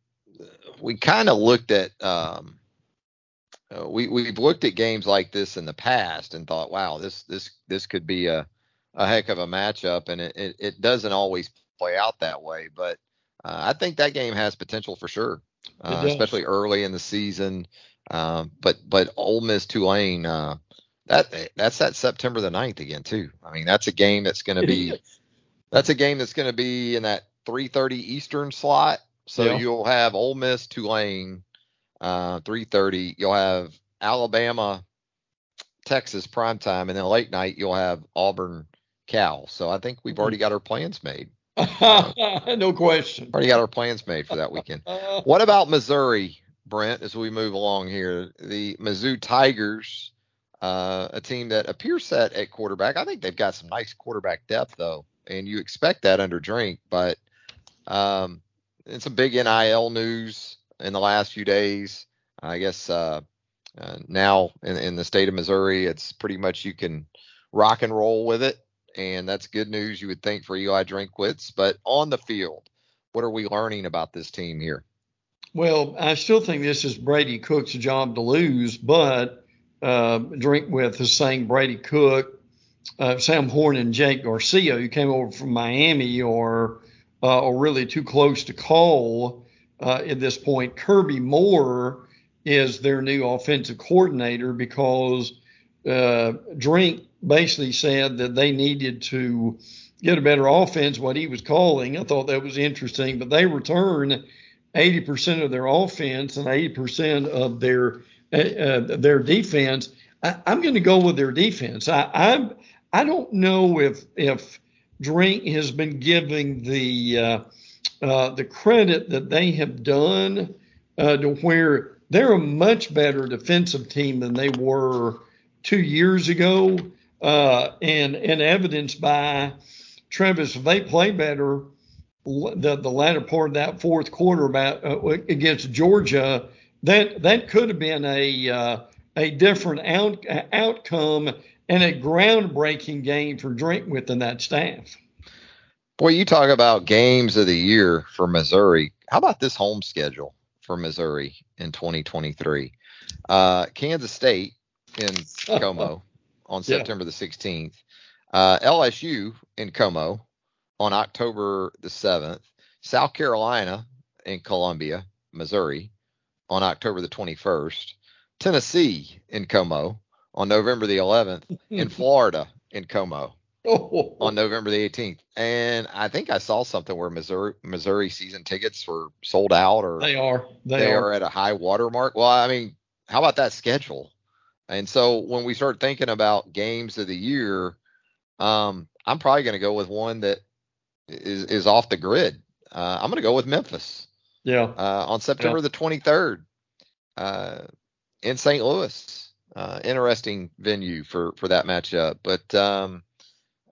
[SPEAKER 1] we kind of looked at um, uh, we we've looked at games like this in the past and thought, wow, this this this could be a a heck of a matchup, and it, it, it doesn't always play out that way. But uh, I think that game has potential for sure, uh, especially early in the season. Uh, but but Ole Miss Tulane, uh, that that's that September the 9th again too. I mean that's a game that's going to be that's a game that's going to be in that 3:30 Eastern slot. So yeah. you'll have Ole Miss Tulane uh, 3:30. You'll have Alabama Texas prime time, and then late night you'll have Auburn Cal. So I think we've already got our plans made.
[SPEAKER 2] no question.
[SPEAKER 1] Already got our plans made for that weekend. what about Missouri, Brent, as we move along here? The Mizzou Tigers, uh, a team that appears set at quarterback. I think they've got some nice quarterback depth, though, and you expect that under Drink, but um, and some big NIL news in the last few days. I guess uh, uh, now in, in the state of Missouri, it's pretty much you can rock and roll with it and that's good news you would think for Eli Drinkwitz. But on the field, what are we learning about this team here?
[SPEAKER 2] Well, I still think this is Brady Cook's job to lose, but uh, Drinkwitz is saying Brady Cook, uh, Sam Horn, and Jake Garcia, who came over from Miami, or uh, are really too close to call uh, at this point. Kirby Moore is their new offensive coordinator because uh, Drink basically said that they needed to get a better offense, what he was calling. I thought that was interesting, but they return 80% of their offense and 80% of their uh, uh, their defense. I, am going to go with their defense. I, I I don't know if if Drink has been giving the uh, uh, the credit that they have done uh, to where they're a much better defensive team than they were two years ago, and and evidenced by Travis. They play better, the the latter part of that fourth quarter about against Georgia, that that could have been a uh, a different out, outcome and a groundbreaking game for Drinkwitz and that staff.
[SPEAKER 1] Boy, you talk about games of the year for Missouri. How about this home schedule for Missouri in 2023? Uh, Kansas State in Como on September yeah. the 16th. Uh, LSU in Como on October the 7th. South Carolina in Columbia, Missouri on October the 21st. Tennessee in Como on November the 11th. in Florida in Como oh. on November the 18th. And I think I saw something where Missouri Missouri season tickets were sold out or
[SPEAKER 2] they are
[SPEAKER 1] they, they are. are at a high watermark. Well, I mean, how about that schedule? And so when we start thinking about games of the year, um, I'm probably going to go with one that is is off the grid. Uh, I'm going to go with Memphis.
[SPEAKER 2] Yeah.
[SPEAKER 1] Uh, on September yeah. the 23rd, uh, in St. Louis. Uh, interesting venue for for that matchup. But um,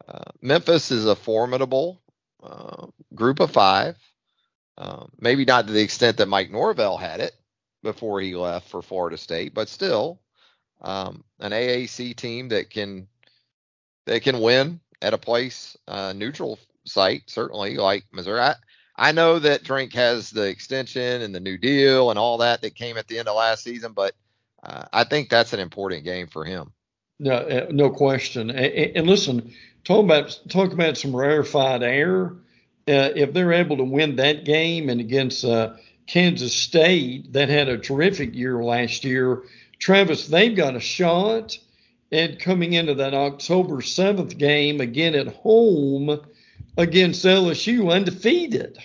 [SPEAKER 1] uh, Memphis is a formidable uh, group of five. maybe not to the extent that Mike Norvell had it before he left for Florida State, but still um, an AAC team that can that can win at a place uh, neutral site, certainly like Missouri. I, I know that Drink has the extension and the new deal and all that that came at the end of last season, but uh, I think that's an important game for him.
[SPEAKER 2] No, uh, no question. And, and listen, talk about talk about some rarefied air. Uh, if they're able to win that game and against uh, Kansas State, that had a terrific year last year, Travis, they've got a shot at coming into that October 7th game again at home against LSU undefeated.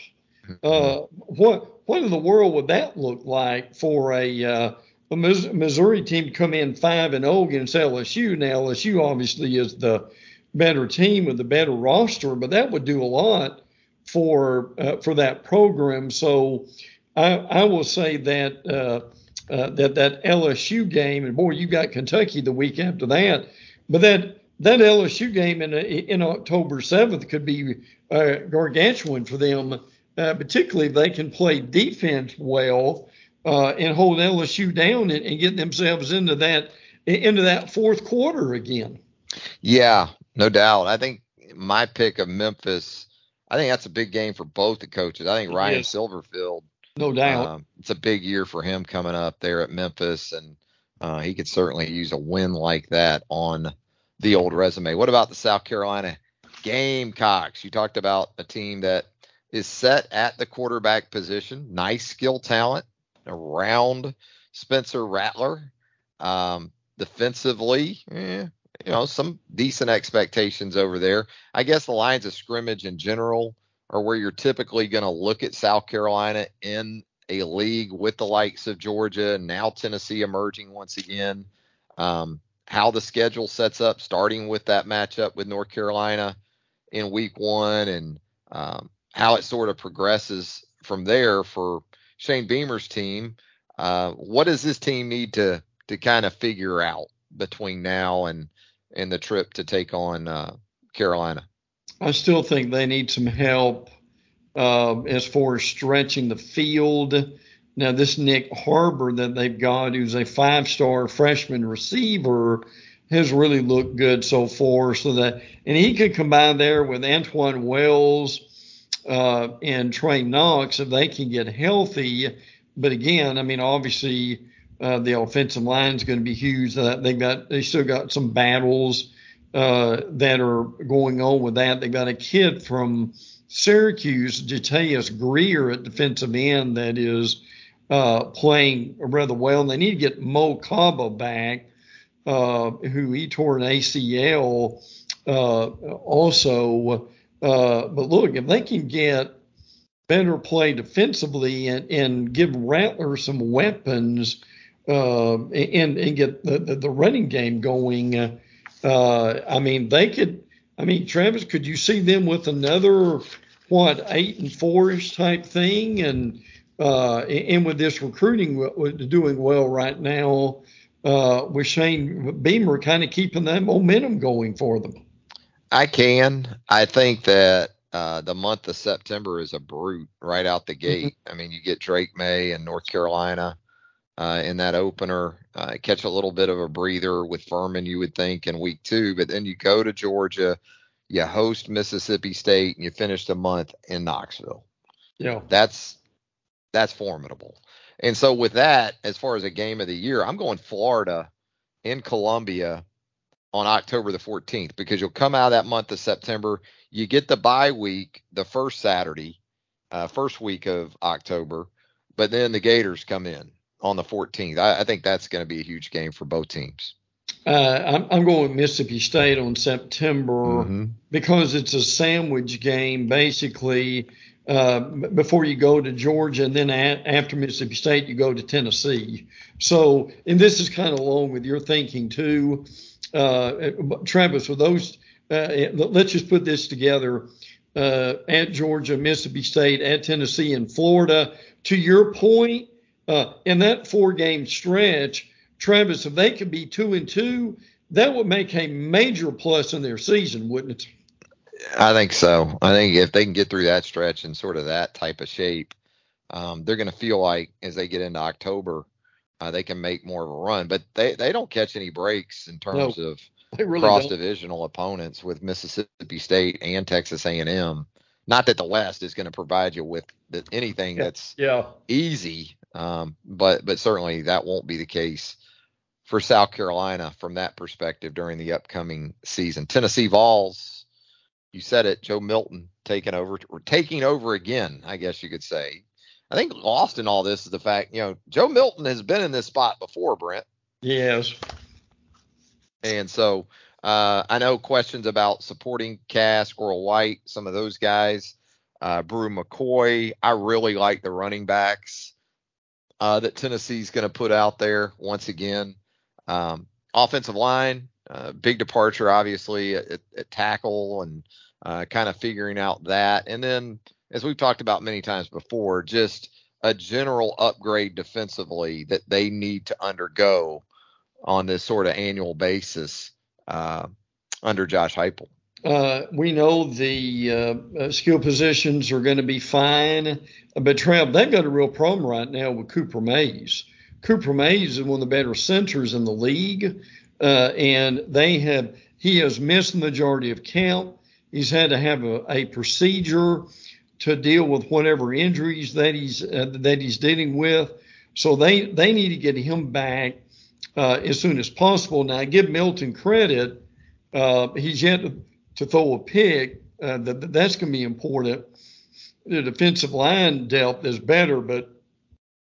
[SPEAKER 2] Mm-hmm. Uh, what what in the world would that look like for a uh, a Missouri team to come in five and zero oh against LSU? Now LSU obviously is the better team with the better roster, but that would do a lot for uh, for that program. So I, I will say that uh, uh, that that LSU game, and boy, you got Kentucky the week after that, but that that LSU game in in October seventh could be uh, gargantuan for them, uh, particularly if they can play defense well uh, and hold LSU down and, and get themselves into that into that fourth quarter again.
[SPEAKER 1] Yeah, no doubt. I think my pick of Memphis. I think that's a big game for both the coaches. I think Ryan yes. Silverfield
[SPEAKER 2] no doubt. Um,
[SPEAKER 1] it's a big year for him coming up there at Memphis, and uh, he could certainly use a win like that on the old resume. What about the South Carolina Gamecocks? You talked about a team that is set at the quarterback position, nice skill talent around Spencer Rattler. Um, defensively, eh, you know, some decent expectations over there. I guess the lines of scrimmage in general are where you're typically going to look at South Carolina in a league with the likes of Georgia and now Tennessee emerging once again. Um, how the schedule sets up, starting with that matchup with North Carolina in week one, and um, how it sort of progresses from there for Shane Beamer's team. Uh, what does this team need to to kind of figure out between now and and the trip to take on uh, Carolina?
[SPEAKER 2] I still think they need some help uh, as far as stretching the field. Now, this Nyck Harbor that they've got, who's a five star freshman receiver, has really looked good so far. So that, and he could combine there with Antwane Wells uh, and Trey Knox if they can get healthy. But again, I mean, obviously, uh, the offensive line is going to be huge. Uh, they got, they still got some battles uh, that are going on with that. They've got a kid from Syracuse, Jatius Geer at defensive end that is uh, playing rather well. And they need to get Mo Kaba back, uh, who he tore an ACL uh, also. Uh, but look, if they can get better play defensively and, and give Rattler some weapons uh, and, and get the, the, running game going, uh, I mean, they could. I mean, Travis, could you see them with another what eight and four-ish type thing, and uh, and with this recruiting doing well right now, uh, with Shane Beamer kind of keeping that momentum going for them.
[SPEAKER 1] I can. I think that uh, the month of September is a brute right out the gate. I mean, you get Drake Maye and North Carolina uh, in that opener, uh, catch a little bit of a breather with Furman, you would think, in week two, but then you go to Georgia, you host Mississippi State, and you finish the month in Knoxville.
[SPEAKER 2] Yeah,
[SPEAKER 1] that's that's formidable. And so with that, as far as a game of the year, I'm going Florida in Columbia on October the 14th because you'll come out of that month of September. You get the bye week the first Saturday, uh, first week of October, but then the Gators come in on the 14th. I, I think that's going to be a huge game for both teams.
[SPEAKER 2] Uh, I'm, I'm, going with Mississippi State on September mm-hmm. because it's a sandwich game, basically. Uh, before you go to Georgia, and then after Mississippi State, you go to Tennessee. So, and this is kind of along with your thinking too, uh, Travis. With those, uh, let's just put this together: uh, at Georgia, Mississippi State, at Tennessee, and Florida. To your point, uh, in that four-game stretch, Travis, if they could be two and two, that would make a major plus in their season, wouldn't it?
[SPEAKER 1] I think so. I think if they can get through that stretch in sort of that type of shape, um, they're going to feel like as they get into October, uh, they can make more of a run. But they, they don't catch any breaks in terms no, of really cross divisional opponents with Mississippi State and Texas A&M. Not that the West is going to provide you with the, anything
[SPEAKER 2] yeah.
[SPEAKER 1] that's
[SPEAKER 2] yeah.
[SPEAKER 1] easy, um, but but certainly that won't be the case for South Carolina from that perspective during the upcoming season. Tennessee Vols you said it, Joe Milton taking over or taking over again, I guess you could say. I think lost in all this is the fact, you know, Joe Milton has been in this spot before, Brent.
[SPEAKER 2] Yes.
[SPEAKER 1] And so uh, I know questions about supporting cast, Squirrel White, some of those guys, uh, Bru McCoy. I really like the running backs uh, that Tennessee's going to put out there once again. Um, offensive line, uh, big departure, obviously, at, at tackle and uh, kind of figuring out that. And then, as we've talked about many times before, just a general upgrade defensively that they need to undergo on this sort of annual basis uh, under Josh Heupel.
[SPEAKER 2] Uh, we know the uh, uh skill positions are going to be fine, but Trev, they've got a real problem right now with Cooper Mays. Cooper Mays is one of the better centers in the league uh, and they have he has missed the majority of camp. He's had to have a, a procedure to deal with whatever injuries that he's uh, that he's dealing with. So they they need to get him back uh, as soon as possible. Now I give Milton credit; uh, he's yet to, to, throw a pick. Uh, that, that's going to be important. The defensive line depth is better, but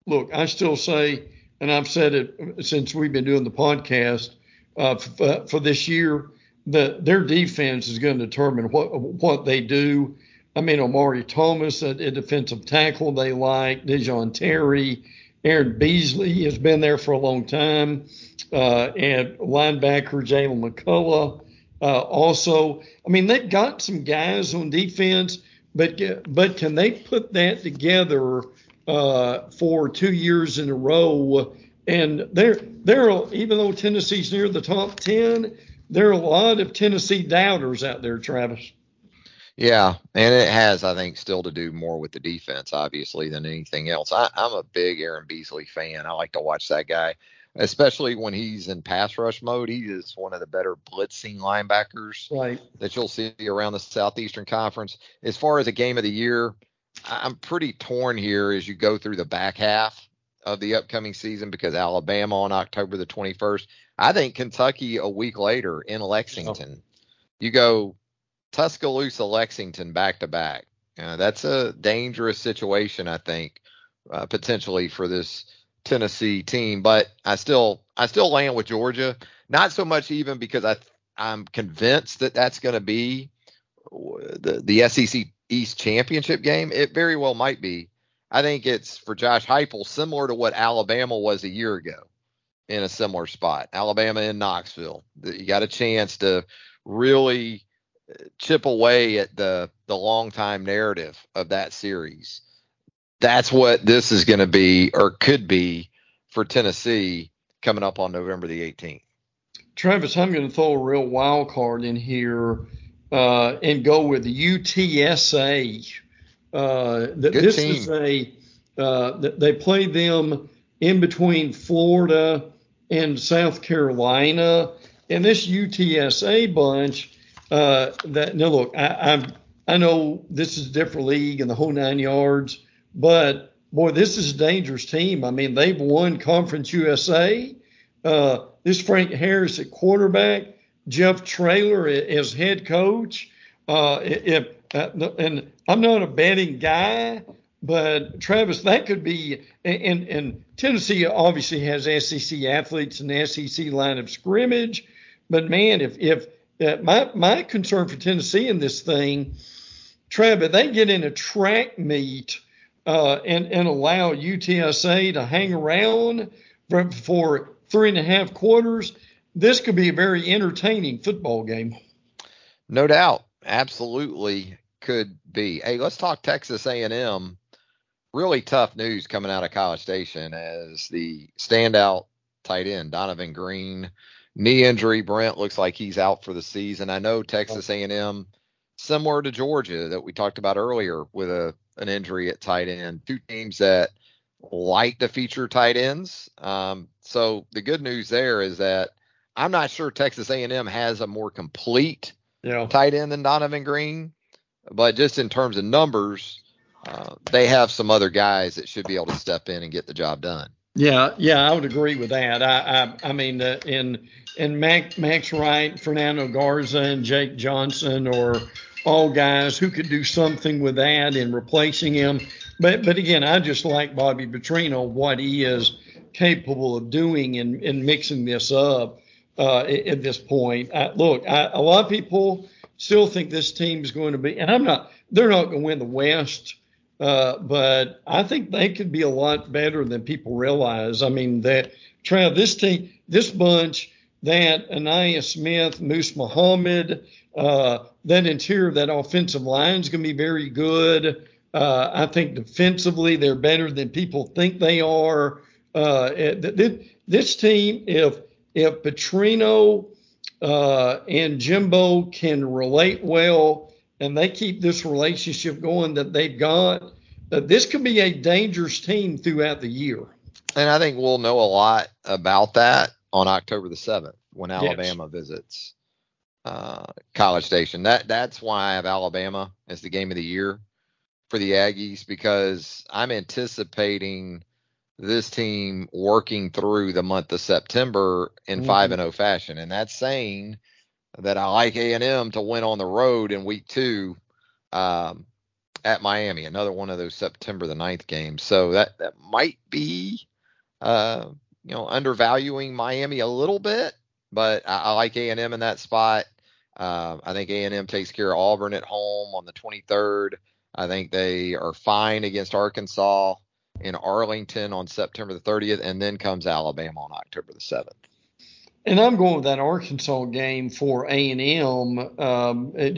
[SPEAKER 2] look, I still say, and I've said it since we've been doing the podcast uh, f- uh, for this year, the, their defense is going to determine what what they do. I mean, Omari Thomas, a, a defensive tackle they like, Dejon Terry, Aaron Beasley has been there for a long time, uh, and linebacker Jaylen McCollough. Uh, also, I mean, they've got some guys on defense, but but can they put that together uh, for two years in a row? And there, there, even though Tennessee's near the top ten, there are a lot of Tennessee doubters out there, Travis.
[SPEAKER 1] Yeah, and it has, I think, still to do more with the defense, obviously, than anything else. I, am a big Aaron Beasley fan. I like to watch that guy, especially when he's in pass rush mode. He is one of the better blitzing linebackers
[SPEAKER 2] right.
[SPEAKER 1] that you'll see around the Southeastern Conference. As far as a game of the year, I'm pretty torn here as you go through the back half of the upcoming season because Alabama on October the 21st. I think Kentucky a week later in Lexington. Oh. You go Tuscaloosa, Lexington back to back. That's a dangerous situation, I think, uh, potentially for this Tennessee team. But I still, I still land with Georgia. Not so much even because I, I'm convinced that that's going to be the the SEC East championship game. It very well might be. I think it's for Josh Heupel similar to what Alabama was a year ago in a similar spot. Alabama in Knoxville. You got a chance to really uh, chip away at the the long time narrative of that series. That's what this is going to be or could be for Tennessee coming up on November the 18th.
[SPEAKER 2] Travis, I'm going to throw a real wild card in here uh, and go with UTSA. Uh, th- this team. is a uh, they play them in between Florida and South Carolina, and this UTSA bunch. Uh, that now look, I, I I know this is a different league and the whole nine yards, but boy, this is a dangerous team. I mean, they've won Conference USA. Uh, this Frank Harris at quarterback, Jeff Traylor as head coach. Uh, if, and I'm not a betting guy, but Travis, that could be. And, and Tennessee obviously has SEC athletes and SEC line of scrimmage. But man, if if uh, my my concern for Tennessee in this thing, Travis, they get in a track meet uh, and and allow UTSA to hang around for, for three and a half quarters, this could be a very entertaining football game.
[SPEAKER 1] No doubt, absolutely could be. Hey, let's talk Texas A&M. Really tough news coming out of College Station as the standout tight end Donovan Green knee injury. Brent looks like he's out for the season. I know Texas A&M, similar to Georgia that we talked about earlier, with a an injury at tight end. Two teams that like to feature tight ends. Um, so the good news there is that I'm not sure Texas A&M has a more complete yeah. tight end than Donovan Green, but just in terms of numbers, uh, they have some other guys that should be able to step in and get the job done.
[SPEAKER 2] Yeah, yeah, I would agree with that. I, I, I mean, uh, in in Max, Max Wright, Fernando Garza, and Jake Johnson, or all guys who could do something with that in replacing him. But but again, I just like Bobby Petrino, what he is capable of doing in, in mixing this up uh, at, this point. I, look, I, a lot of people still think this team is going to be, and I'm not, they're not going to win the West. Uh, but I think they could be a lot better than people realize. I mean, that Trav, this team, this bunch, that Ainias Smith, Moose Muhammad, uh, that interior, that offensive line is going to be very good. Uh, I think defensively they're better than people think they are. Uh, this team, if if Petrino uh, and Jimbo can relate well and they keep this relationship going that they've got, uh, this could be a dangerous team throughout the year.
[SPEAKER 1] And I think we'll know a lot about that on October the 7th when Alabama yes. visits uh, College Station. That that's why I have Alabama as the game of the year for the Aggies because I'm anticipating this team working through the month of September in mm-hmm. 5 and 0 fashion and that's saying that I like A&M to win on the road in week 2 um, at Miami another one of those September the 9th games so that that might be uh, you know undervaluing Miami a little bit but I, I like A&M in that spot uh, I think A&M takes care of Auburn at home on the 23rd. I think they are fine against Arkansas in Arlington on September the 30th, and then comes Alabama on October the 7th.
[SPEAKER 2] And I'm going with that Arkansas game for A&M um, uh,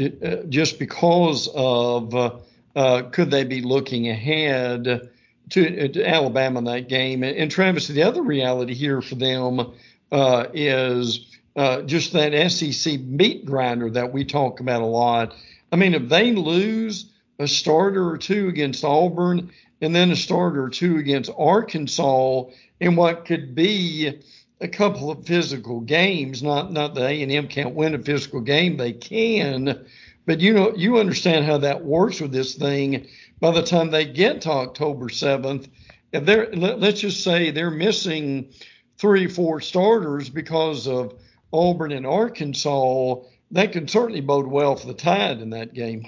[SPEAKER 2] just because of uh, uh, could they be looking ahead to, to, Alabama in that game? And, and Travis, the other reality here for them uh, is uh, just that SEC meat grinder that we talk about a lot. I mean, if they lose a starter or two against Auburn and then a starter or two against Arkansas in what could be a couple of physical games, not not that A&M can't win a physical game, they can, but you know you understand how that works with this thing. By the time they get to October 7th, if they're let's just say they're missing three, four starters because of Auburn and Arkansas, that can certainly bode well for the Tide in that game.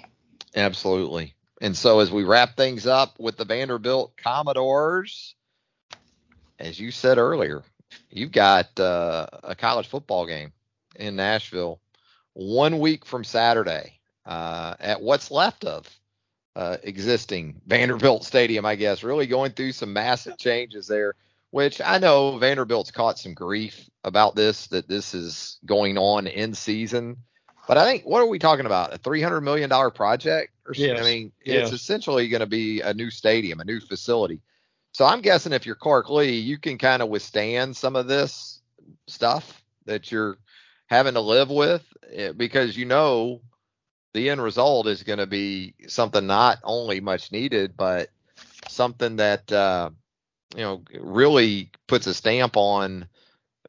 [SPEAKER 1] Absolutely. And so as we wrap things up with the Vanderbilt Commodores, as you said earlier, you've got uh, a college football game in Nashville one week from Saturday uh, at what's left of uh, existing Vanderbilt Stadium, I guess. Really going through some massive changes there which I know Vanderbilt's caught some grief about this, that this is going on in season. But I think, what are we talking about? A $300 million project? Yes. I mean, yes. it's essentially going to be a new stadium, a new facility. So I'm guessing if you're Clark Lea, you can kind of withstand some of this stuff that you're having to live with eh, because you know the end result is going to be something not only much needed, but something that uh, you know really puts a stamp on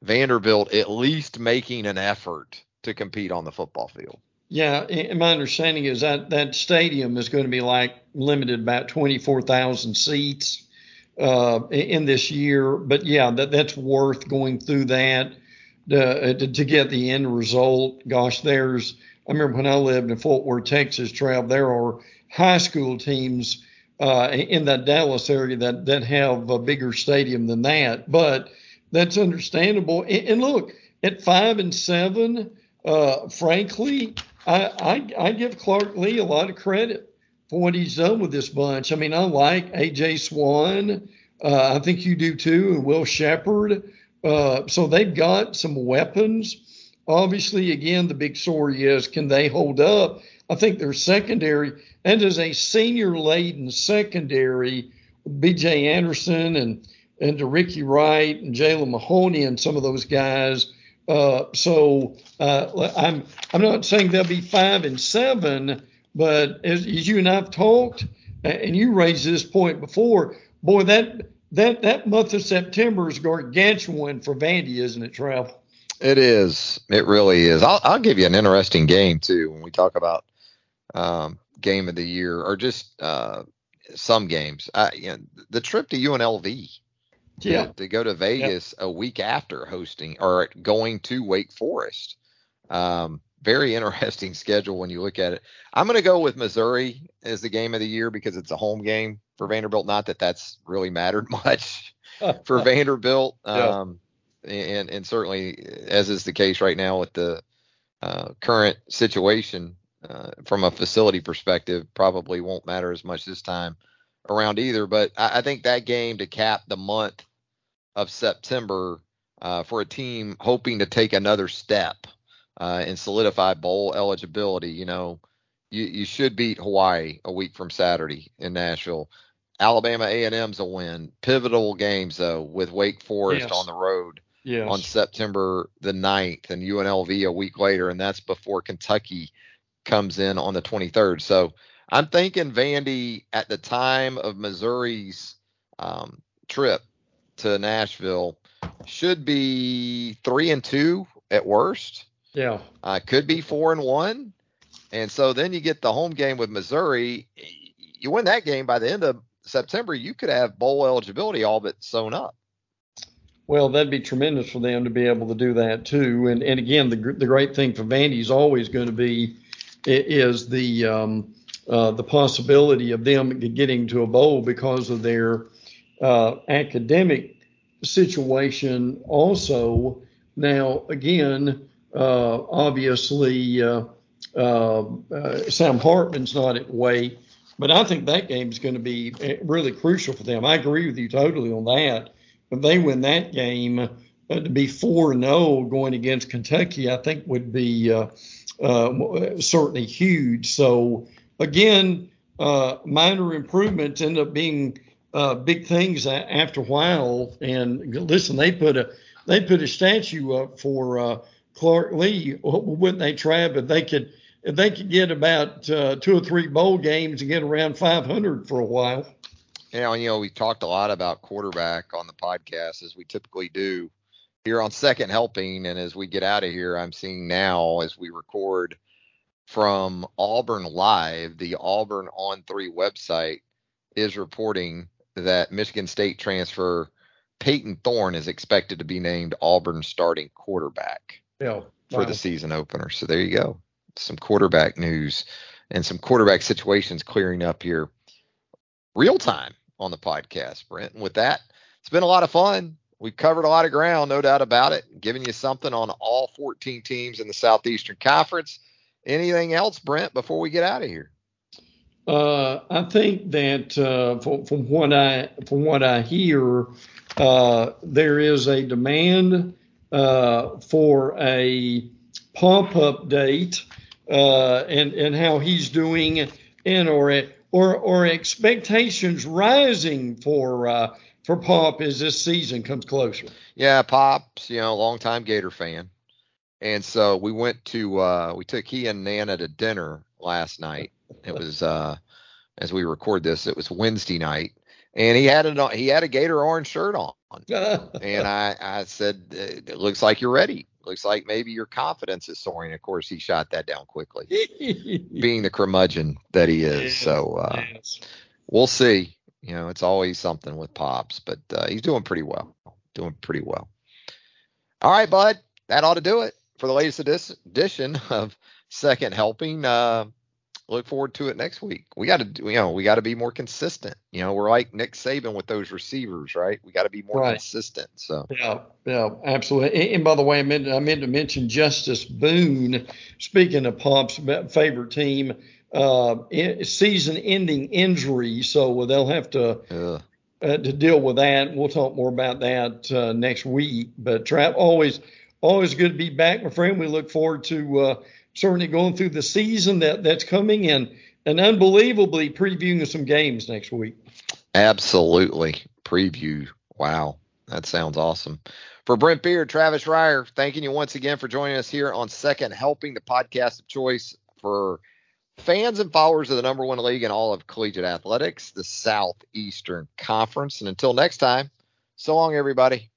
[SPEAKER 1] Vanderbilt at least making an effort to compete on the football field.
[SPEAKER 2] Yeah, my understanding is that that stadium is going to be like limited about 24,000 seats uh, in this year. But yeah, that that's worth going through that to, to get the end result. Gosh, there's I remember when I lived in Fort Worth, Texas, Trav, there are high school teams uh, in that Dallas area that that have a bigger stadium than that. But that's understandable. And, and look, at five and seven, uh, frankly, I, I, give Clark Lea a lot of credit for what he's done with this bunch. I mean, I like AJ Swann. Uh, I think you do too, and Will Sheppard. Uh, so they've got some weapons. Obviously, again, the big story is can they hold up? I think their secondary, and as a senior laden secondary, B.J. Anderson and and De'Rickey Wright and Jaylen Mahoney and some of those guys uh, so uh, I'm I'm not saying they'll be five and seven, but as, as you and I've talked, and you raised this point before, boy, that that that month of September is gargantuan for Vandy, isn't it, Trav?
[SPEAKER 1] It is. It really is. I'll I'll give you an interesting game too when we talk about um, game of the year or just uh, some games. I, you know, the trip to UNLV
[SPEAKER 2] yeah.
[SPEAKER 1] to, to go to Vegas a week after hosting or going to Wake Forest. Um, very interesting schedule when you look at it. I'm going to go with Missouri as the game of the year because it's a home game for Vanderbilt. Not that that's really mattered much for Vanderbilt. Um, and, and certainly, as is the case right now with the uh, current situation uh, from a facility perspective, probably won't matter as much this time around either. But I, I think that game to cap the month of September uh, for a team hoping to take another step uh, and solidify bowl eligibility. You know, you, you should beat Hawaii a week from Saturday in Nashville. Alabama A&M's a win. Pivotal games though with Wake Forest yes. on the road yes. on September the 9th and UNLV a week later, and that's before Kentucky comes in on the 23rd. So I'm thinking Vandy at the time of Missouri's um, trip to Nashville should be three and two at worst.
[SPEAKER 2] Yeah.
[SPEAKER 1] Uh, could be four and one. And so then you get the home game with Missouri. You win that game by the end of September, you could have bowl eligibility all but sewn up.
[SPEAKER 2] Well, that'd be tremendous for them to be able to do that too. And and again, the the great thing for Vandy is always going to be is the um, uh, the possibility of them getting to a bowl because of their uh, academic situation also. Now, again, uh, obviously, uh, uh, uh, Sam Hartman's not at Wake, but I think that game is going to be eh, really crucial for them. I agree with you totally on that. If they win that game, to be 4 0 going against Kentucky, I think would be certainly huge. So, again, minor improvements end up being uh, big things after a while. And listen, they put a they put a statue up for uh, Clark Lea. Wouldn't they, Trav? If they could if they could get about uh, two or three bowl games and get around 500 for a while.
[SPEAKER 1] Yeah, you know, we talked a lot about quarterback on the podcast as we typically do here on Second Helping, and as we get out of here, I'm seeing now as we record from Auburn Live, the Auburn On Three website is reporting that Michigan State transfer Payton Thorne is expected to be named Auburn starting quarterback
[SPEAKER 2] yeah,
[SPEAKER 1] for the season opener. So there you go. Some quarterback news and some quarterback situations clearing up here real time on the podcast, Brent. And with that, it's been a lot of fun. We've covered a lot of ground, no doubt about it, giving you something on all 14 teams in the Southeastern Conference. Anything else, Brent, before we get out of here?
[SPEAKER 2] Uh, I think that uh, from, from, what I from what I hear, uh, there is a demand uh, for a pump update uh, and and how he's doing, and or or or expectations rising for uh, for Pop as this season comes closer.
[SPEAKER 1] Yeah, Pop's you know longtime Gator fan, and so we went to we took he and Nana to dinner last night. It was uh, as we record this, it was Wednesday night, and he had a he had a Gator orange shirt on, and I I said it looks like you're ready. Looks like maybe your confidence is soaring. Of course, he shot that down quickly, being the curmudgeon that he is. So uh, yes. we'll see. You know, it's always something with Pops, but uh, he's doing pretty well. Doing pretty well. All right, bud. That ought to do it for the latest edition of Second Helping. Uh, look forward to it next week. We got to, you know, we got to be more consistent. You know, we're like Nick Saban with those receivers, right? We got to be more right. consistent. So
[SPEAKER 2] yeah, yeah, absolutely. And, by the way, I meant I meant to mention Justus Boone. Speaking of Pop's favorite team, uh, season-ending injury, so they'll have to. Uh, to deal with that, we'll talk more about that uh, next week. But Trap, always, always good to be back, my friend. We look forward to uh, certainly going through the season that that's coming and and unbelievably previewing some games next week.
[SPEAKER 1] Absolutely. Preview. Wow. That sounds awesome. For Brent Beaird, Travis Reier, thanking you once again for joining us here on Second Helping, the podcast of choice for fans and followers of the number one league in all of collegiate athletics, the Southeastern Conference. And until next time, so long, everybody.